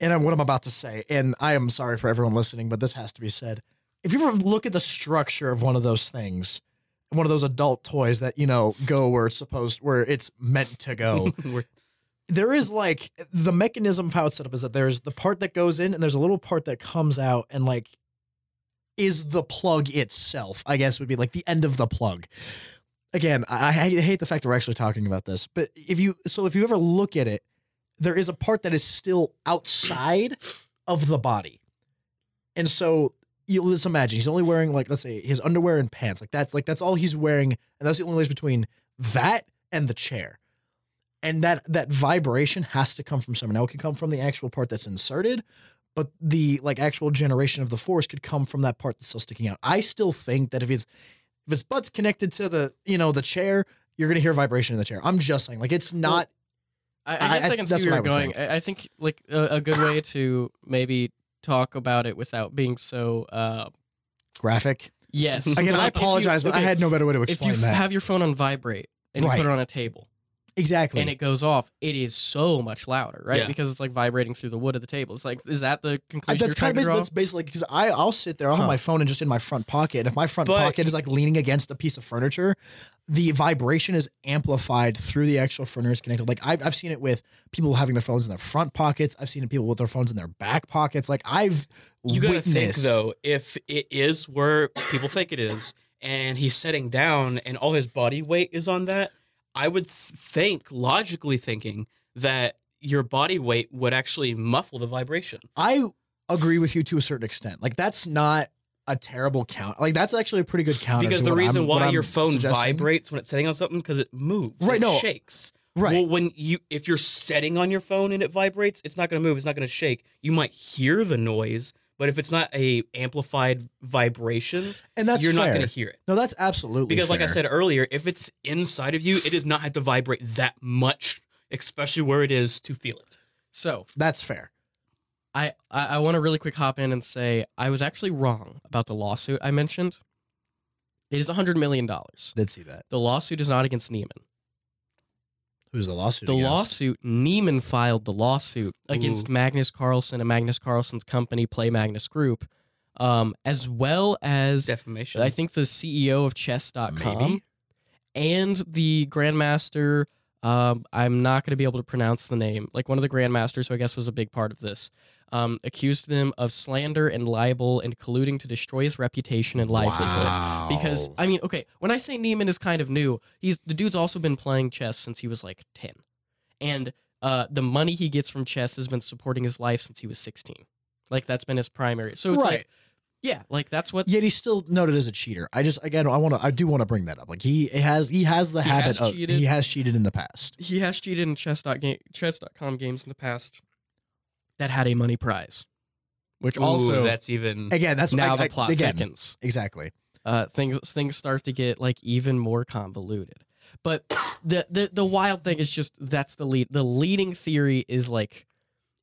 and what I'm about to say, and I am sorry for everyone listening, but this has to be said. If you ever look at the structure of one of those things, one of those adult toys that you know go where it's supposed, where it's meant to go, <laughs> there is like the mechanism of how it's set up is that there's the part that goes in and there's a little part that comes out and like is the plug itself i guess would be like the end of the plug again I, I hate the fact that we're actually talking about this but if you so if you ever look at it there is a part that is still outside of the body and so you let's imagine he's only wearing like let's say his underwear and pants like that's like that's all he's wearing and that's the only ways between that and the chair and that that vibration has to come from somewhere. Now it could come from the actual part that's inserted, but the like actual generation of the force could come from that part that's still sticking out. I still think that if his if his butt's connected to the you know the chair, you're gonna hear vibration in the chair. I'm just saying, like it's not. I, I- guess I, I- can see where you're going. I, I think like a, a good way to maybe talk about it without being so. Uh, graphic. yes. Again, I if you- apologize, but I had no better way to explain that. If you that. have your phone on vibrate and you put it on a table exactly. and it goes off, it is so much louder, right? Yeah. Because it's like vibrating through the wood of the table. It's like, is that the conclusion that's you're kind of basically, that's basically because I I'll sit there, I'll have my phone and just in my front pocket. If my front But- pocket is like leaning against a piece of furniture, the vibration is amplified through the actual furniture is connected. Like I've I've seen it with people having their phones in their front pockets. I've seen people with their phones in their back pockets. Like I've You gotta think though, if it is where people think it is, and he's sitting down, and all his body weight is on that, I would think, logically thinking, that your body weight would actually muffle the vibration. I agree with you to a certain extent. Like that's not a terrible count. Like that's actually a pretty good count. Because the reason I'm- why your phone suggesting. vibrates when it's sitting on something because it moves, Right, it no. shakes. Right. Well, when you if you're setting on your phone and it vibrates, it's not going to move. It's not going to shake. You might hear the noise, but if it's not a amplified vibration, and that's you're not going to hear it. No, that's absolutely Because, like I said earlier, if it's inside of you, it does not have to vibrate that much, especially where it is to feel it. so that's fair. I, I, I want to really quick hop in and say I was actually wrong about the lawsuit I mentioned. It is $100 million. Did see that. The lawsuit is not against Niemann. Who's the lawsuit? The against? lawsuit, Niemann filed the lawsuit against Ooh. Magnus Carlsen and Magnus Carlsen's company, Play Magnus Group, um, as well as Defamation. I think the CEO of Chess.com Maybe. and the Grandmaster. Um, I'm not going to be able to pronounce the name. Like one of the Grandmasters, who I guess was a big part of this, um, accused them of slander and libel and colluding to destroy his reputation and livelihood. Because I mean, okay, when I say Niemann is kind of new, he's the dude's also been playing chess since he was like ten, and uh, the money he gets from chess has been supporting his life since he was sixteen. Like that's been his primary. So it's Right. like, yeah, like that's what. Yet he's still noted as a cheater. I just again I want to I do want to bring that up. Like he has he has the He habit has of cheated. he has cheated in the past. He has cheated in chess.game, chess.com games in the past that had a money prize, which Ooh, also that's even. Again, that's now I, the I- plot again thickens. exactly. uh, things things start to get like even more convoluted. But the, the the wild thing is just that's the lead. The leading theory is like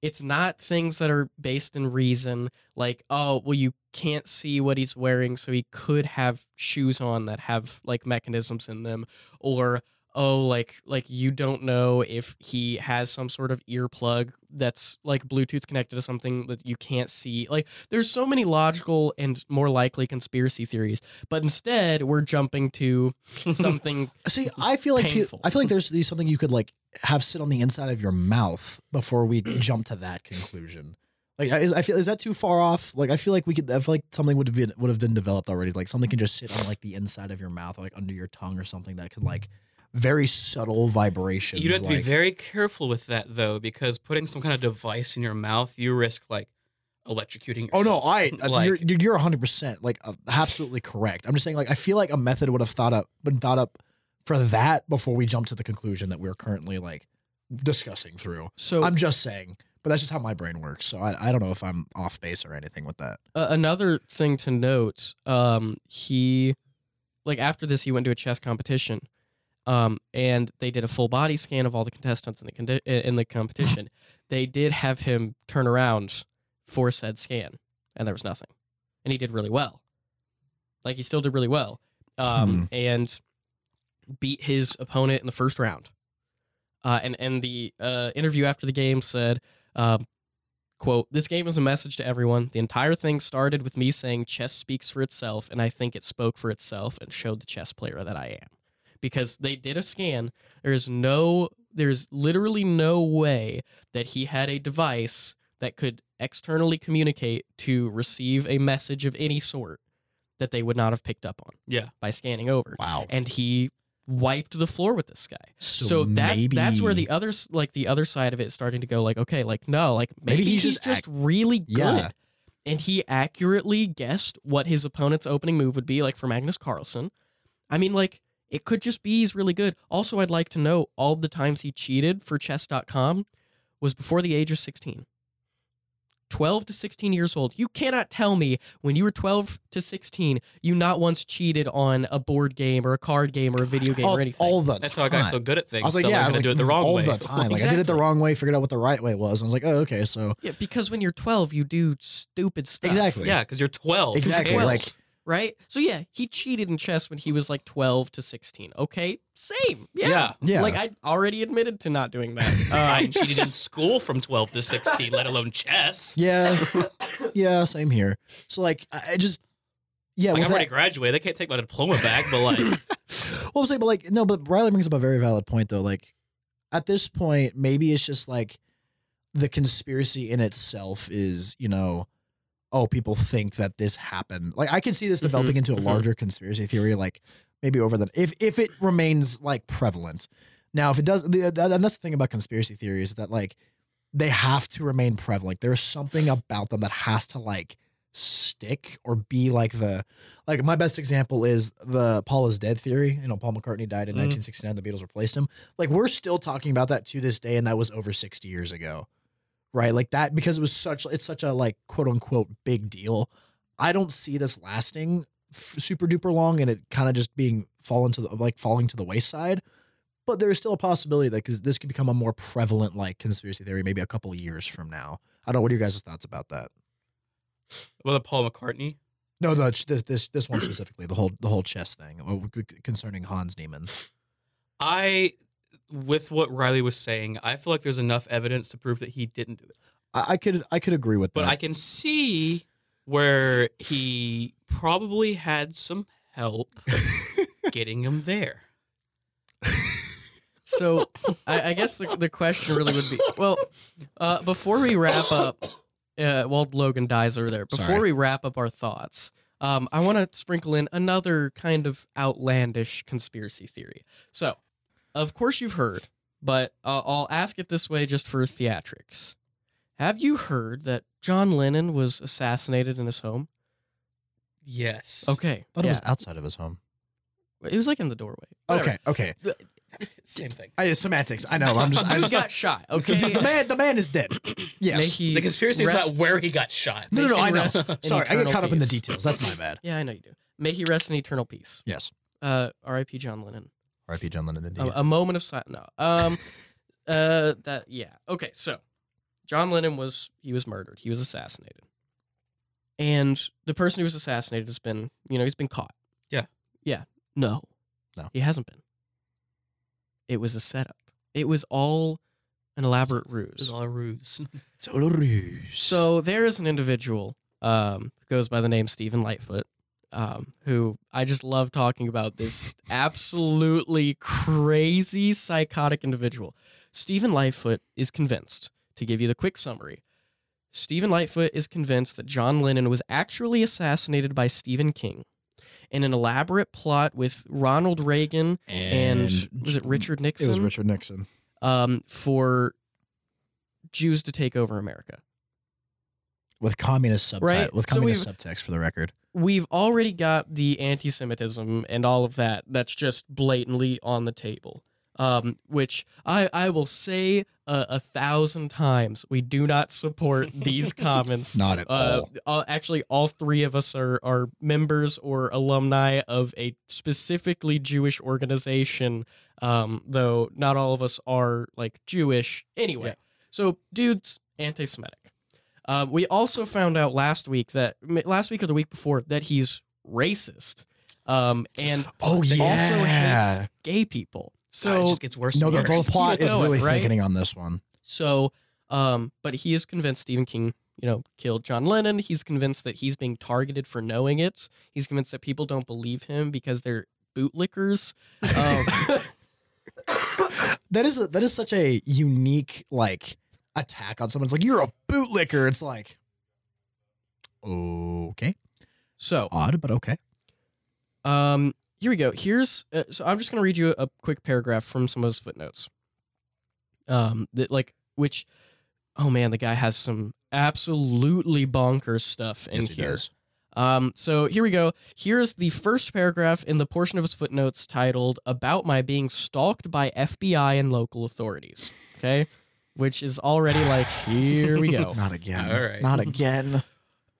it's not things that are based in reason. Like oh well, you can't see what he's wearing, so he could have shoes on that have like mechanisms in them, or oh like like you don't know if he has some sort of earplug that's like bluetooth connected to something that you can't see like there's so many logical and more likely conspiracy theories but instead we're jumping to <laughs> something See, I feel like Painful. I feel like there's something you could like have sit on the inside of your mouth before we <clears throat> jump to that conclusion. Like, is, I feel is that too far off? Like, I feel like we could. I feel like something would have been would have been developed already. Like, something can just sit on like the inside of your mouth, or like under your tongue, or something that could like very subtle vibrations. You'd have to be very careful with that though, because putting some kind of device in your mouth, you risk like electrocuting. Oh no. I <laughs> Like- you're dude, you're 100 percent like uh, absolutely correct. I'm just saying like I feel like a method would have thought up been thought up for that before we jump to the conclusion that we're currently like discussing through. so I'm just saying, but that's just how my brain works. So I, I don't know if I'm off base or anything with that. Uh, another thing to note, um, he, like after this, he went to a chess competition, um, and they did a full body scan of all the contestants in the condi- in the competition. <laughs> they did have him turn around for said scan, and there was nothing, and he did really well. Like he still did really well, um, and beat his opponent in the first round. Uh, and and the uh, interview after the game said. Um, quote this game is a message to everyone the entire thing started with me saying chess speaks for itself and i think it spoke for itself and showed the chess player that i am because they did a scan there's no there's literally no way that he had a device that could externally communicate to receive a message of any sort that they would not have picked up on yeah. by scanning over Wow. and he wiped the floor with this guy. So, so, that's maybe, that's where the other like the other side of it is starting to go like okay like no like maybe, Maybe he's he's, just really good. Yeah. and he accurately guessed what his opponent's opening move would be like for Magnus Carlsen. I mean like it could just be he's really good. Also I'd like to know all the times he cheated for chess.com was before the age of 16 12 to 16 years old. You cannot tell me when you were 12 to 16 you not once cheated on a board game or a card game or a video game all, or anything. all the That's time. how I got so good at things. I was like, so yeah, I'm gonna like, do it the wrong all way. All the <laughs> time. Like I did it the wrong way, figured out what the right way was. I was like, oh, okay, so Yeah, because when you're 12, you do stupid stuff. exactly, Yeah, because you're 12. Who Exactly, cares? like- Right? So, yeah, he cheated in chess when he was like 12 to 16. Okay, same. Yeah. Yeah. Yeah. Like, I already admitted to not doing that. <laughs> I Um, cheated in <laughs> school from 12 to 16, let alone chess. yeah, yeah, same here. So like, I I just, yeah, Like, with I'm already that- graduated. I can't take my diploma back, but like, <laughs> Well, I'm saying, but like, no, but Riley brings up a very valid point, though. Like, at this point, maybe it's just like the conspiracy in itself is, you know, oh, people think that this happened. Like, I can see this Mhm, developing into a mhm. larger conspiracy theory, like maybe over the if if it remains like prevalent. Now, if it does, the, the- and that's the thing about conspiracy theories that like they have to remain prevalent. There's something about them that has to like stick or be like the like my best example is the Paul is dead theory. You know, Paul McCartney died in Mhm. 1969. The Beatles replaced him. Like we're still talking about that to this day, and that was over 60 years ago, right? Like that because it was such it's such a like quote unquote big deal. I don't see this lasting f- super duper long, and it kind of just being falling to the like falling to the wayside. But there is still a possibility that this could become a more prevalent like conspiracy theory maybe a couple of years from now. I don't know. What are your guys' thoughts about that? well, the Paul McCartney. No, the, this this this one specifically, the whole the whole chess thing oh, c- concerning Hans Niemann. I, with what Riley was saying, I feel like there's enough evidence to prove that he didn't do it. I, I could I could agree with But that. I can see where he probably had some help <laughs> getting him there. so, I, I guess the, the question really would be well, uh, before we wrap up, uh, while Logan dies over there, before Sorry. we wrap up our thoughts, um, I want to sprinkle in another kind of outlandish conspiracy theory. So, of course, you've heard, but uh, I'll ask it this way just for theatrics. Have you heard that John Lennon was assassinated in his home? Yes. Okay. thought it was outside of his home. It was like in the doorway. Whatever. Okay, okay. <laughs> Same thing. I, semantics. I know. I'm just. I just got shot. Okay. the, the man. The man is dead. <clears throat> May Yes. The conspiracy is rest- not where he got shot. No, no, no. I know. Sorry, I get eternal caught up in the details. That's my bad. <laughs> Yeah, I know you do. May he rest in eternal peace. Yes. Uh, R.I.P. John Lennon. R.I.P. John Lennon. Indeed. A, a moment of silence. No. Um. <laughs> uh. That. Yeah. Okay. So, John Lennon was he was murdered. He was assassinated. And the person who was assassinated has been, you know, he's been caught. Yeah. Yeah. No. No. He hasn't been. it was a setup. It was all an elaborate ruse. It ruse. was all a ruse. <laughs> Total ruse. So there is an individual um, who goes by the name Stephen Lightfoot, um, who I just love talking about. This absolutely crazy, psychotic individual. Stephen Lightfoot is convinced. To give you the quick summary, Stephen Lightfoot is convinced that John Lennon was actually assassinated by Stephen King in an elaborate plot with Ronald Reagan and, was it Richard Nixon? It was Richard Nixon. Um, for Jews to take over America. With communist subtext. Right, With communist we've- subtext for the record. We've already got the anti-Semitism and all of that. That's just blatantly on the table. Um, which I I will say a, a thousand times, we do not support <laughs> these comments. Not at Uh, all. all- actually, all three of us are are members or alumni of a specifically Jewish organization. Um, though not all of us are like Jewish. Anyway, Yeah. so dude's anti-Semitic. Uh, we also found out last week that last week or the week before that he's racist, um, and Oh, also yeah. hates gay people. So So it just gets worse. No, and the, worse. the plot Keep it is going, really right? thickening on this one. So, um, but he is convinced Stephen King, you know, killed John Lennon. He's convinced that he's being targeted for knowing it. He's convinced that people don't believe him because they're bootlickers. Um, <laughs> That is a, that is such a unique like attack on someone. It's like you're a bootlicker. It's like okay, so, odd, but okay. um, here we go. Here's uh, so I'm just gonna read you a quick paragraph from some of his footnotes. Um, that like which, oh man, the guy has some absolutely bonkers stuff in Yes, he here. does. Um, so here we go. Here's the first paragraph in the portion of his footnotes titled About My Being Stalked by FBI and Local Authorities. Okay. Which is already like, here we go. <laughs> Not again. All right. Not again.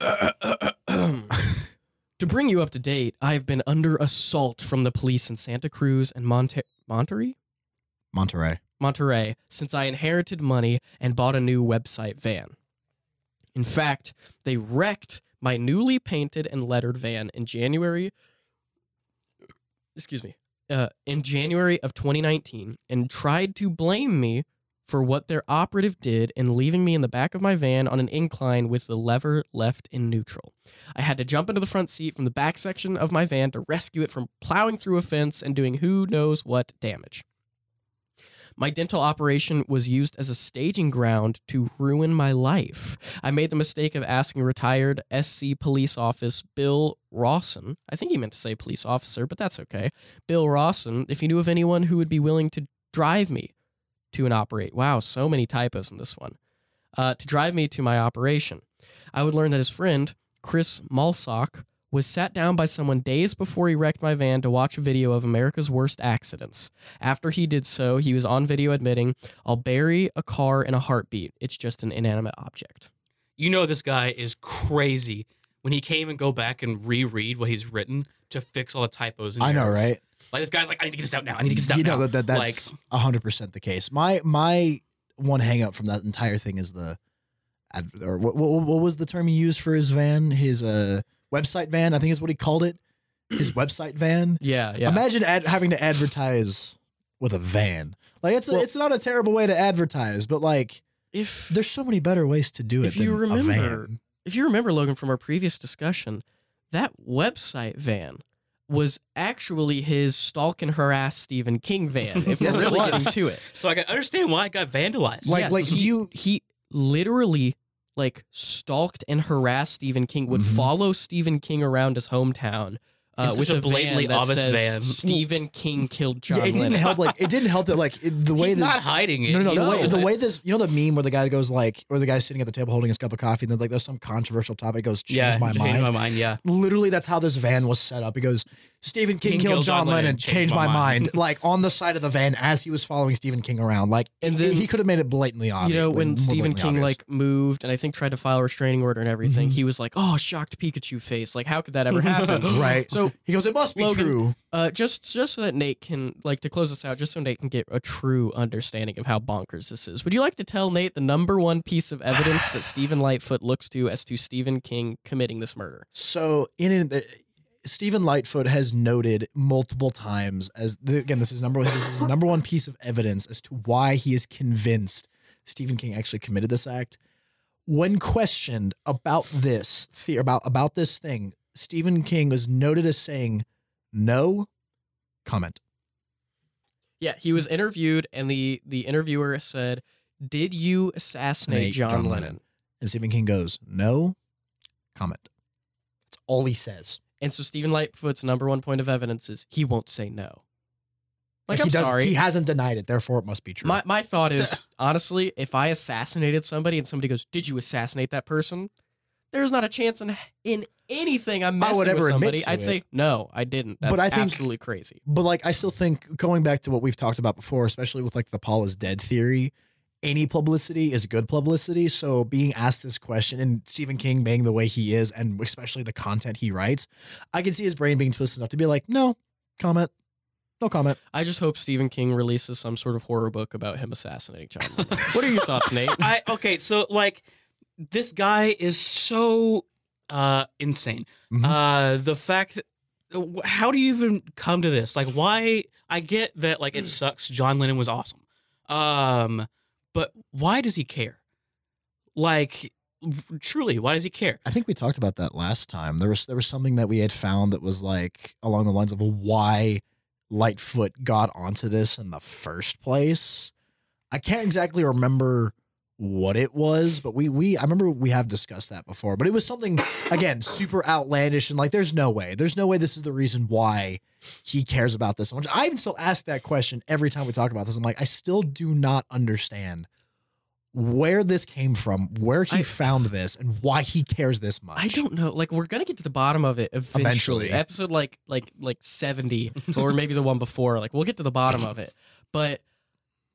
<clears throat> to bring you up to date, I've been under assault from the police in Santa Cruz and Monte- Monterey? Monterey. Monterey since I inherited money and bought a new website van. In fact, they wrecked my newly painted and lettered van in January. Excuse me. Uh, in January of 2019 and tried to blame me for what their operative did in leaving me in the back of my van on an incline with the lever left in neutral. I had to jump into the front seat from the back section of my van to rescue it from plowing through a fence and doing who knows what damage. My dental operation was used as a staging ground to ruin my life. I made the mistake of asking retired SC police office Bill Rawson, I think he meant to say police officer, but that's okay, Bill Rawson, if he knew of anyone who would be willing to drive me to an operate. Wow, so many typos in this one. Uh, to drive me to my operation. I would learn that his friend, Chris Malsock, was sat down by someone days before he wrecked my van to watch a video of America's worst accidents. After he did so, he was on video admitting, I'll bury a car in a heartbeat. It's just an inanimate object. you know this guy is crazy when he can't even go back and reread what he's written to fix all the typos. And I know, errors. right? Like this guy's like, I need to get this out now. I need to get this out You now. know that, that that's hundred percent the case. My my one hang up from that entire thing is the or what, what what was the term he used for his van? His uh website van, I think is what he called it. His <clears throat> website van. Yeah, yeah. Imagine ad, having to advertise with a van. Like it's a, Well- it's not a terrible way to advertise, but like if there's so many better ways to do it. If you remember- a van. if you remember Logan from our previous discussion, that website van was actually his stalk and harass Stephen King van. If <laughs> Yes, we're it really was. getting to it, So I can understand why it got vandalized. Like- Yeah, like, he, you- he literally like stalked and harassed Stephen King. Would Mhm. follow Stephen King around his hometown. Uh, In such with a a blatantly van that obvious says van. Stephen King killed John yeah, it didn't Lennon. help. Like it didn't help that like it, the way he's that not hiding it. No, no, He's the way, the way this, you know, the meme where the guy goes like, or the guy's sitting at the table holding his cup of coffee, and then like there's some controversial topic, goes, change yeah, my change mind. my mind. Yeah. Literally, that's how this van was set up. He goes, Stephen King, King killed, John, Lennon, Changed my, mind. like on the side of the van as he was following Stephen King around. Like, And then- he could have made it blatantly obvious. you know when Stephen King obvious. like moved and I think tried to file a restraining order and everything, Mhm. he was like, "Oh, shocked Pikachu face! Like, how could that ever happen?" <laughs> right. So, he goes, it must be Logan, true. uh, just just so that Nate can like to close this out, just so Nate can get a true understanding of how bonkers this is. Would you like to tell Nate the number one piece of evidence that Stephen Lightfoot looks to as to Stephen King committing this murder? So in it, Stephen Lightfoot has noted multiple times as the, again this is number this is his number one piece of evidence as to why he is convinced Stephen King actually committed this act. When questioned about this the, about about this thing, Stephen King was noted as saying no comment. Yeah, he was interviewed, and the the interviewer said, "Did you assassinate Nate John, Lennon?" And Stephen King goes, no comment. That's all he says. And so Stephen Lightfoot's number one point of evidence is he won't say no. Like, he I'm doesn't- sorry. He hasn't denied it, therefore it must be true. My my thought is <laughs> honestly, if I assassinated somebody and somebody goes, "Did you assassinate that person?" There's not a chance in in anything I'm I messing would with ever admit somebody. to I'd it. say no, I didn't. That's But I think- absolutely crazy. But like I still think going back to what we've talked about before, especially with like the Paul is dead theory, any publicity is good publicity. So being asked this question and Stephen King being the way he is, and especially the content he writes, I can see his brain being twisted enough to be like, no comment, no comment. I just hope Stephen King releases some sort of horror book about him assassinating John Lennon. <laughs> what are your thoughts, Nate? <laughs> I okay, so like this guy is so uh insane. Mhm. Uh the fact that how do you even come to this? Like why I get that like it <clears throat> sucks John Lennon was awesome. Um but why does he care? Like truly, why does he care? I think we talked about that last time. There was there was something that we had found that was like along the lines of why Lightfoot got onto this in the first place. I can't exactly remember what it was, but we we I remember we have discussed that before. But it was something again super outlandish and like there's no way. There's no way this is the reason why he cares about this so much. I even still ask that question every time we talk about this. I'm like, I still do not understand where this came from, where he I- found this, and why he cares this much. I don't know. Like we're gonna get to the bottom of it eventually. Eventually. Episode like like like seventy, or maybe the one before. Like we'll get to the bottom of it. But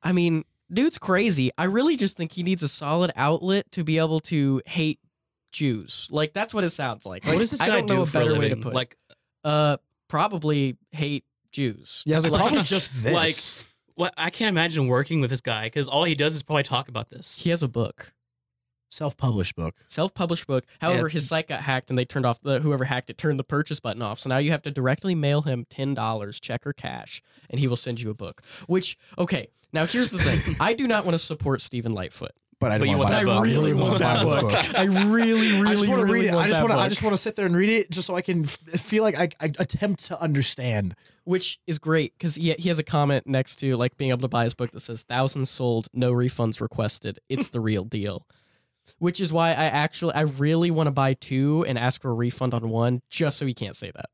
I mean, dude's crazy. I really just think he needs a solid outlet to be able to hate Jews. Like that's what it sounds like. what does this I guy don't know a for a better way living? to put. it. like uh, probably hate Jews. Yeah, I was like, Like- probably <laughs> just this. like what I can't imagine working with this guy because all he does is probably talk about this. He has a book. Self-published book. self-published book. However, his site got hacked, and they turned off the whoever hacked it turned the purchase button off. So now you have to directly mail him ten dollars, check or cash, and he will send you a book. Which okay, now here's the thing: <laughs> I do not want to support Stephen Lightfoot. But I don't want want to that buy book. I really want buy that <laughs> this book. book. I really, really, <laughs> I just want to really read it. I just want to. I just want to sit there and read it, just so I can f- feel like I, I attempt to understand. which is great because he he has a comment next to like being able to buy his book that says thousands sold, no refunds requested. It's the real deal. Which is why I actually I really want to buy two and ask for a refund on one just so he can't say that.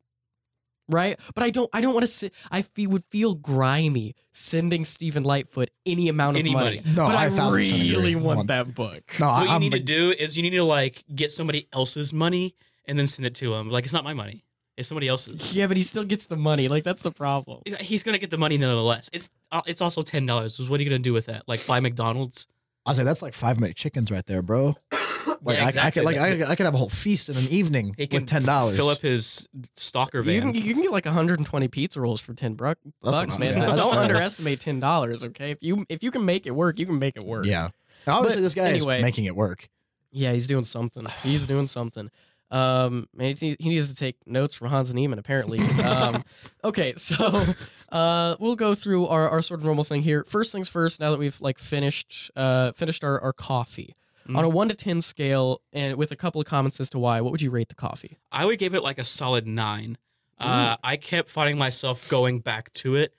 Right? But I don't I don't want to sit I feel, would feel grimy sending Stephen Lightfoot any amount of Any money. money. No, but I I a thousand percent agree. really want Want- that book. No, what I, you I'm need to do is you need to like get somebody else's money and then send it to him. Like it's not my money; it's somebody else's. Yeah, but he still gets the money. Like that's the problem. He's gonna get the money nonetheless. It's uh, it's also ten dollars. So what are you gonna do with that? Like buy McDonald's? I was like, that's like five minute chickens right there, bro. <coughs> Like Yeah, I, I exactly. could like I, I could have a whole feast in an evening He can with ten dollars. Fill up his stalker You van. can, you can get like 120 pizza rolls for 10 bru- That's bucks, what man. I'm- yeah, that's Don't fair. underestimate ten dollars, okay? If you if you can make it work, you can make it work. Yeah, and obviously But this guy anyway. is making it work. yeah, he's doing something. He's doing something. Um, he he needs to take notes from Hans Niemann apparently. Um, <laughs> okay, so uh, we'll go through our, our sort of normal thing here. First things first. Now that we've like finished uh finished our, our coffee Mm. on a one to ten scale, and with a couple of comments as to why, what would you rate the coffee? I would give it like a solid nine. Uh, I kept finding myself going back to it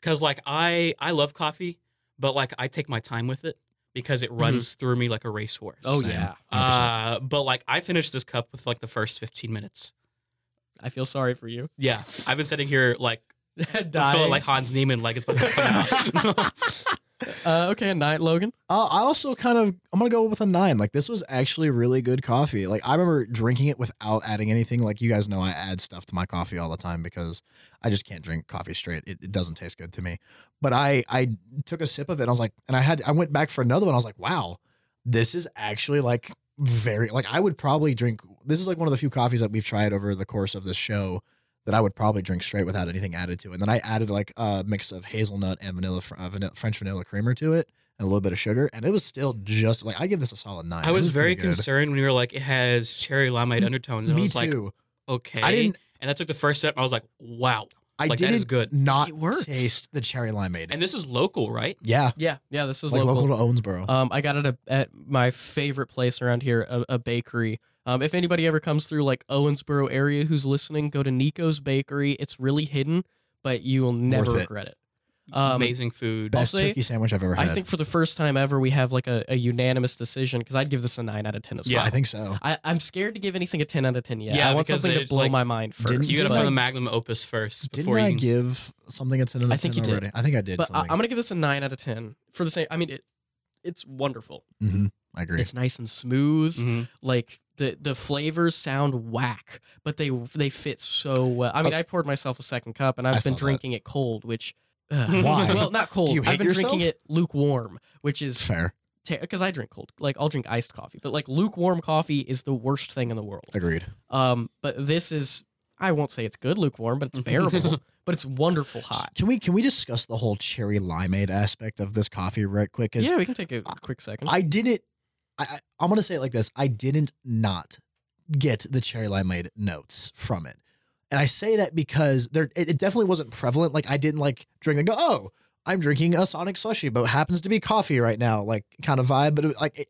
because like I I love coffee, but like I take my time with it because it runs through me like a racehorse. Oh Same. yeah, Uh, but like I finished this cup with like the first 15 minutes. I feel sorry for you. Yeah, I've been sitting here like <laughs> Dying. feeling like Hans Niemann, like it's about to come out. <laughs> <laughs> <laughs> uh, okay, a nine, Logan. Uh, I also kind of I'm gonna go with a nine. Like this was actually really good coffee. Like I remember drinking it without adding anything. Like you guys know, I add stuff to my coffee all the time because I just can't drink coffee straight. It, it doesn't taste good to me. But I I took a sip of it. and I was like, and I had I went back for another one. I was like, wow, this is actually like very like I would probably drink. This is like one of the few coffees that we've tried over the course of this show that I would probably drink straight without anything added to it. And then I added like a mix of hazelnut and vanilla, uh, vanilla French vanilla creamer to it and a little bit of sugar, and it was still just like I give this a solid nine. I It was very concerned when you were like it has cherry limeade undertones. I Me was like, too. okay. I didn't. And I took the first sip. I was like, wow. I Like, didn't is good. not It taste the cherry limeade. And this is local, right? yeah, Yeah, yeah. This is like local. local, to Owensboro. Um, I got it at, at my favorite place around here, a, a bakery. Um, if anybody ever comes through like Owensboro area who's listening, go to Nico's Bakery. It's really hidden, but you will never Worth it. regret it. Um, Amazing food. Best say- turkey sandwich I've ever had. I think for the first time ever, we have like a, a unanimous decision because I'd give this a nine out of ten as well. Yeah. I think so. I, I'm scared to give anything a ten out of ten yet. Yeah, I want because something to it's blow like- my mind first. Didn't- you gotta Didn't find I- the magnum opus first Didn't before I you can. give something a 10 out of 10 I think you did. already? I think I did. but I, something. I'm gonna give this a nine out of ten for the same. I mean, it, it's wonderful. Mhm, I agree. It's nice and smooth. Mhm. like the the flavors sound whack, but they they fit so well. I mean, I poured myself a second cup, and I I've saw been that. drinking it cold, which uh, <laughs> Why? Well, not cold. I've been drinking it lukewarm, which is fair. because I drink cold. Like I'll drink iced coffee, but like lukewarm coffee is the worst thing in the world. Agreed. Um, but this is I won't say it's good lukewarm, but it's <laughs> bearable. but it's wonderful hot. Can we can we discuss the whole cherry limeade aspect of this coffee right quick? Yeah, we can take a quick second. I didn't. I, I I'm gonna say it like this. I didn't not get the cherry limeade notes from it, and I say that because there it, it definitely wasn't prevalent. Like I didn't like drink and go, oh, I'm drinking a Sonic slushy, but it happens to be coffee right now, like kind of vibe. But it, like it,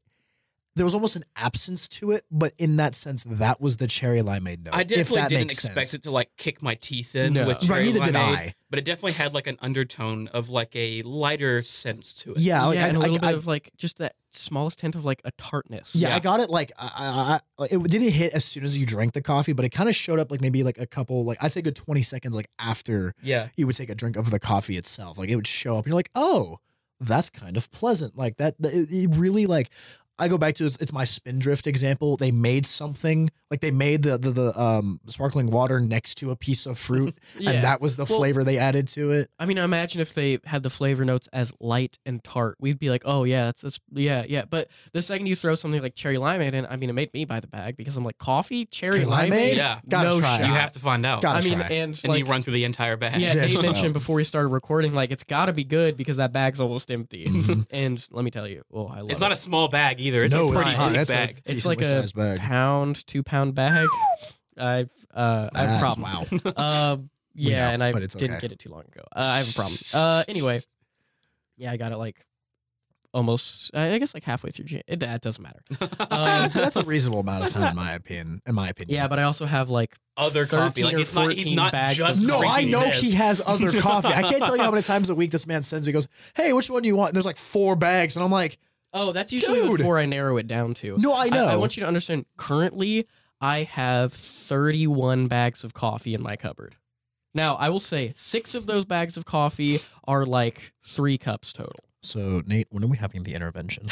there was almost an absence to it. But in that sense, that was the cherry limeade note. I if definitely that didn't makes expect sense. it to like kick my teeth in No. with Right, cherry neither did limeade, I. but it definitely had like an undertone of like a lighter sense to it. Yeah, like yeah, I, and a I- little I- bit of like just that smallest hint of like a tartness. Yeah, Yeah. I got it. Like, I, I, I, it didn't hit as soon as you drank the coffee, but it kind of showed up like maybe like a couple, like I'd say, a good twenty seconds, like after yeah. you would take a drink of the coffee itself. Like it would show up. and You're like, oh, that's kind of pleasant. Like that. that- It, it really like. I go back to it's, it's my Spindrift example. They made something like they made the, the the um sparkling water next to a piece of fruit, <laughs> Yeah. and that was the Well- flavor they added to it. I mean, imagine if they had the flavor notes as light and tart. We'd be like, oh yeah, that's, that's yeah, yeah. But the second you throw something like cherry limeade in, I mean, it made me buy the bag because I'm like, coffee, cherry, Cherry limeade, limeade? Yeah. Gotta no try shot. You have to find out. Gotta I mean, try. and and like, you run through the entire bag. yeah, Yeah, Nate mentioned before we started recording, like it's got to be good because that bag's almost empty. Mhm. <laughs> and let me tell you, oh, I love It's not it. a small bag either. It's no, a it's pretty not. big That's bag. a It's like a sized bag. pound, two pound bag. <laughs> I've uh, I have a problem. Wow. Uh, yeah, know, and I but didn't okay. get it too long ago. Uh, I have a problem. <laughs> Uh, anyway, yeah, I got it like almost. I I guess like halfway through. Jan- It, that doesn't matter. <laughs> Um, so that's a reasonable amount of time, in my opinion. In my opinion. yeah, but I also have like Other coffee. Like, it's not- he's 14 not just No, I know this. he has other coffee. I can't tell you how many times a week this man sends me. He goes, "Hey, which one do you want?" And there's like four bags, and I'm like, Oh, that's usually Dude. before I narrow it down to. "No, I know." I, want you to understand. Currently, I have 31 bags of coffee in my cupboard. Now, I will say six of those bags of coffee are like three cups total. So, Nate, when are we having the intervention?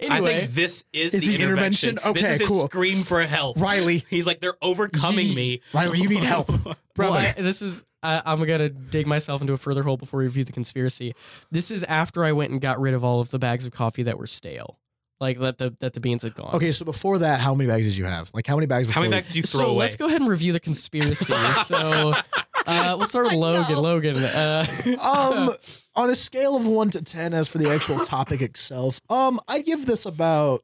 Anyway, <laughs> I think this is, Is the, the intervention. intervention? this Okay, is his cool. scream for help. Riley, He's like, they're overcoming Ye- me. Riley, you need help, <laughs> Well. I, this is I, I'm gonna dig myself into a further hole before we review the conspiracy. This is after I went and got rid of all of the bags of coffee that were stale, like that the that the beans had gone. okay, so before that, how many bags did you have? Like, how many bags? How many before bags did you throw So away? let's go ahead and review the conspiracy. <laughs> so uh, we'll start with <laughs> Logan. Logan, uh, <laughs> um, on a scale of one to ten, as for the actual topic itself, um, I'd give this about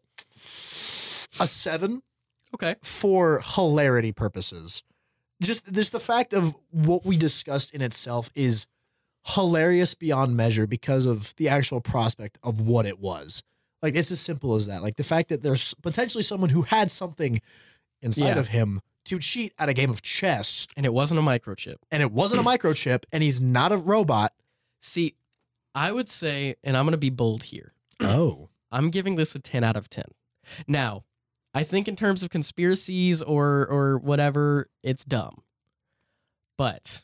a seven. okay, for hilarity purposes. Just just the fact of what we discussed in itself is hilarious beyond measure because of the actual prospect of what it was. Like it's as simple as that. Like the fact that there's potentially someone who had something inside Yeah. of him to cheat at a game of chess and it wasn't a microchip. and it wasn't a <clears throat> microchip and he's not a robot. See, I would say, and I'm gonna be bold here. <clears throat> Oh. I'm giving this a 10 out of 10. Now, I think in terms of conspiracies or or whatever, it's dumb. But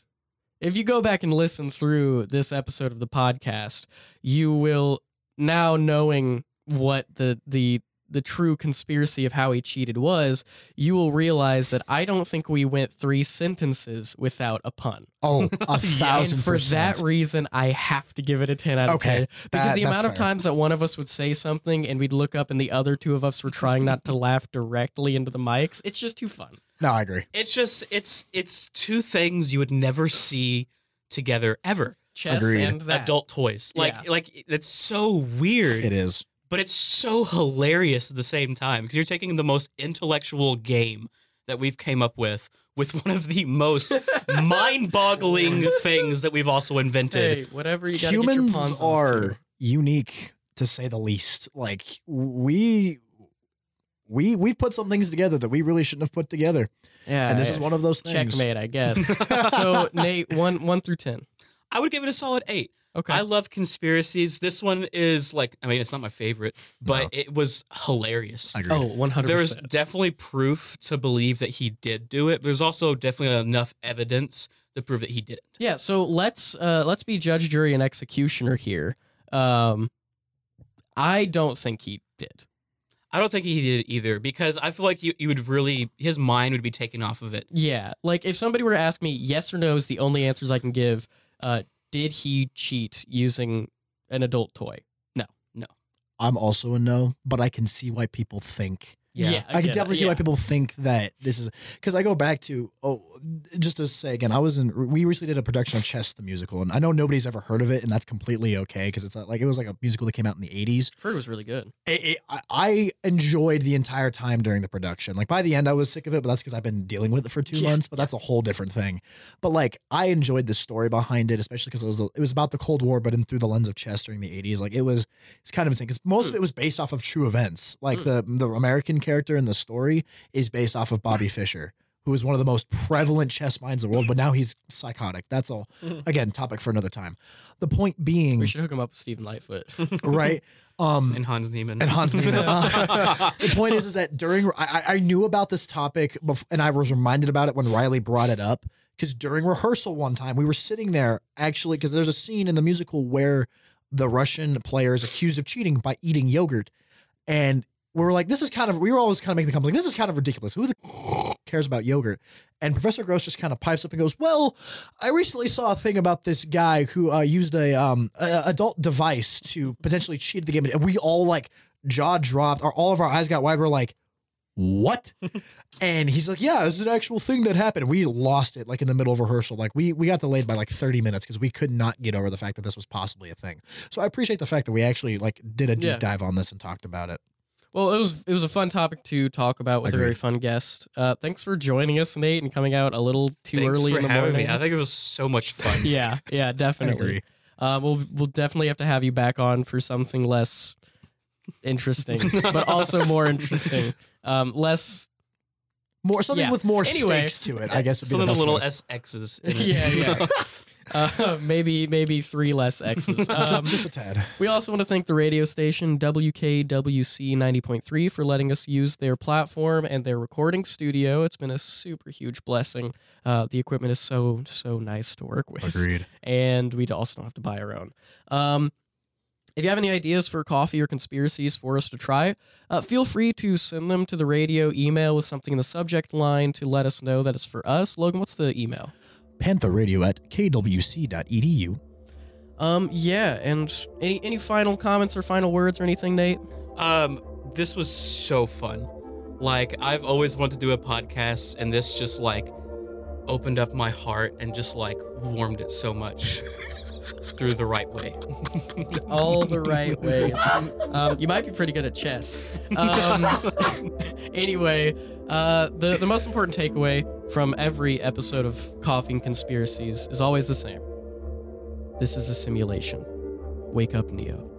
if you go back and listen through this episode of the podcast, you will now knowing what the the the true conspiracy of how he cheated was, you will realize that I don't think we went three sentences without a pun. Oh, <laughs> a thousand and for percent. that reason, I have to give it a 10 out of Okay, 10. Because that- the amount of fair. times that one of us would say something and we'd look up and the other two of us were trying not to laugh directly into the mics, it's just too fun. No, I agree. it's just, it's it's two things you would never see together ever. Chess Agreed. and that. Adult toys. Like, Yeah. like it's so weird. It is. But it's so hilarious at the same time because you're taking the most intellectual game that we've came up with with one of the most <laughs> mind-boggling <laughs> things that we've also invented. Hey, whatever you got. Get your Humans pawns are to. unique to say the least. Like we we we've put some things together that we really shouldn't have put together. Yeah, and this is one of those things. checkmate, I guess. <laughs> so Nate, one one through ten. I would give it a solid eight. Okay. I love conspiracies. This one is like, I mean, it's not my favorite, but No. it was hilarious. I agree. oh, 100. There's definitely proof to believe that he did do it. There's also definitely enough evidence to prove that he didn't. Yeah, so let's uh let's be judge, jury, and executioner here. Um I don't think he did. I don't think he did it either because I feel like you, you would really, his mind would be taken off of it. Yeah. Like if somebody were to ask me yes or no is the only answers I can give, uh, did he cheat using an adult toy? No. No. I'm also a no, but I can see why people think Yeah. I, can get it, definitely see why people think that this is because I go back to oh just to say again I was in we recently did a production of Chess the musical and I know nobody's ever heard of it and that's completely okay because it's like it was like a musical that came out in the 80s Heard it was really good. it, it, I- I enjoyed the entire time during the production. Like by the end, I was sick of it, but that's because I've been dealing with it for two Yeah, months. But that's a whole different thing. But like, I enjoyed the story behind it, especially because it was it was about the Cold War, but in through the lens of chess during the '80s. Like it was, it's kind of insane because most of hmm. it was based off of true events. Like hmm. the the American character in the story is based off of Bobby Fischer. Who is one of the most prevalent chess minds in the world, but now he's psychotic. That's all. <laughs> Again, topic for another time. The point being, We should hook him up with Stephen Lightfoot. <laughs> right? Um, And Hans Niemann. and Hans Niemann. <laughs> Uh, the point is, is that during I, I I knew about this topic, bef- and I was reminded about it when Riley brought it up. Because during rehearsal one time, we were sitting there actually, because there's a scene in the musical where the Russian player is accused of cheating by eating yogurt, and we were like, "This is kind of." We were always kind of making the like, "This is kind of ridiculous. Who the <laughs> cares about yogurt?" And Professor Gross just kind of pipes up and goes, "Well, I recently saw a thing about this guy who uh, used a um a adult device to potentially cheat the game, and we all like jaw dropped, or all of our eyes got wide. We're like, "What?" <laughs> and he's like, "Yeah, this is an actual thing that happened." We lost it like in the middle of rehearsal. Like we we got delayed by like thirty minutes because we could not get over the fact that this was possibly a thing. So I appreciate the fact that we actually like did a deep Yeah. dive on this and talked about it. Well, it was it was a fun topic to talk about with a very fun guest. Uh, thanks for joining us, Nate, and coming out a little too Thanks early for in the having morning. me. I think it was so much fun. <laughs> <laughs> yeah, yeah, definitely. Uh, we'll we'll definitely have to have you back on for something less interesting, <laughs> but also more interesting. Um, less. More something Yeah. with more Anyway, stakes to it, I guess. Would be Some the of the little way. SXs. In it. Yeah, yeah. Uh, <laughs> maybe maybe three less X's. <laughs> just, Um, just a tad. we also want to thank the radio station WKWC 90.3 for letting us use their platform and their recording studio. It's been a super huge blessing. Uh, the equipment is so so nice to work with. Agreed. and we also don't have to buy our own. Um, if you have any ideas for coffee or conspiracies for us to try, uh, feel free to send them to the radio email with something in the subject line to let us know that it's for us. Logan, what's the email? Panther Radio at kwc.edu. Um, yeah, and any any final comments or final words or anything, Nate? Um, this was so fun. Like I've always wanted to do a podcast, and this just like opened up my heart and just like warmed it so much <laughs> through the right way. <laughs> All the right ways. Um, you might be pretty good at chess. <laughs> Um, anyway, uh, the the most important takeaway from every episode of and Conspiracies is always the same. This is a simulation. Wake up, Neo.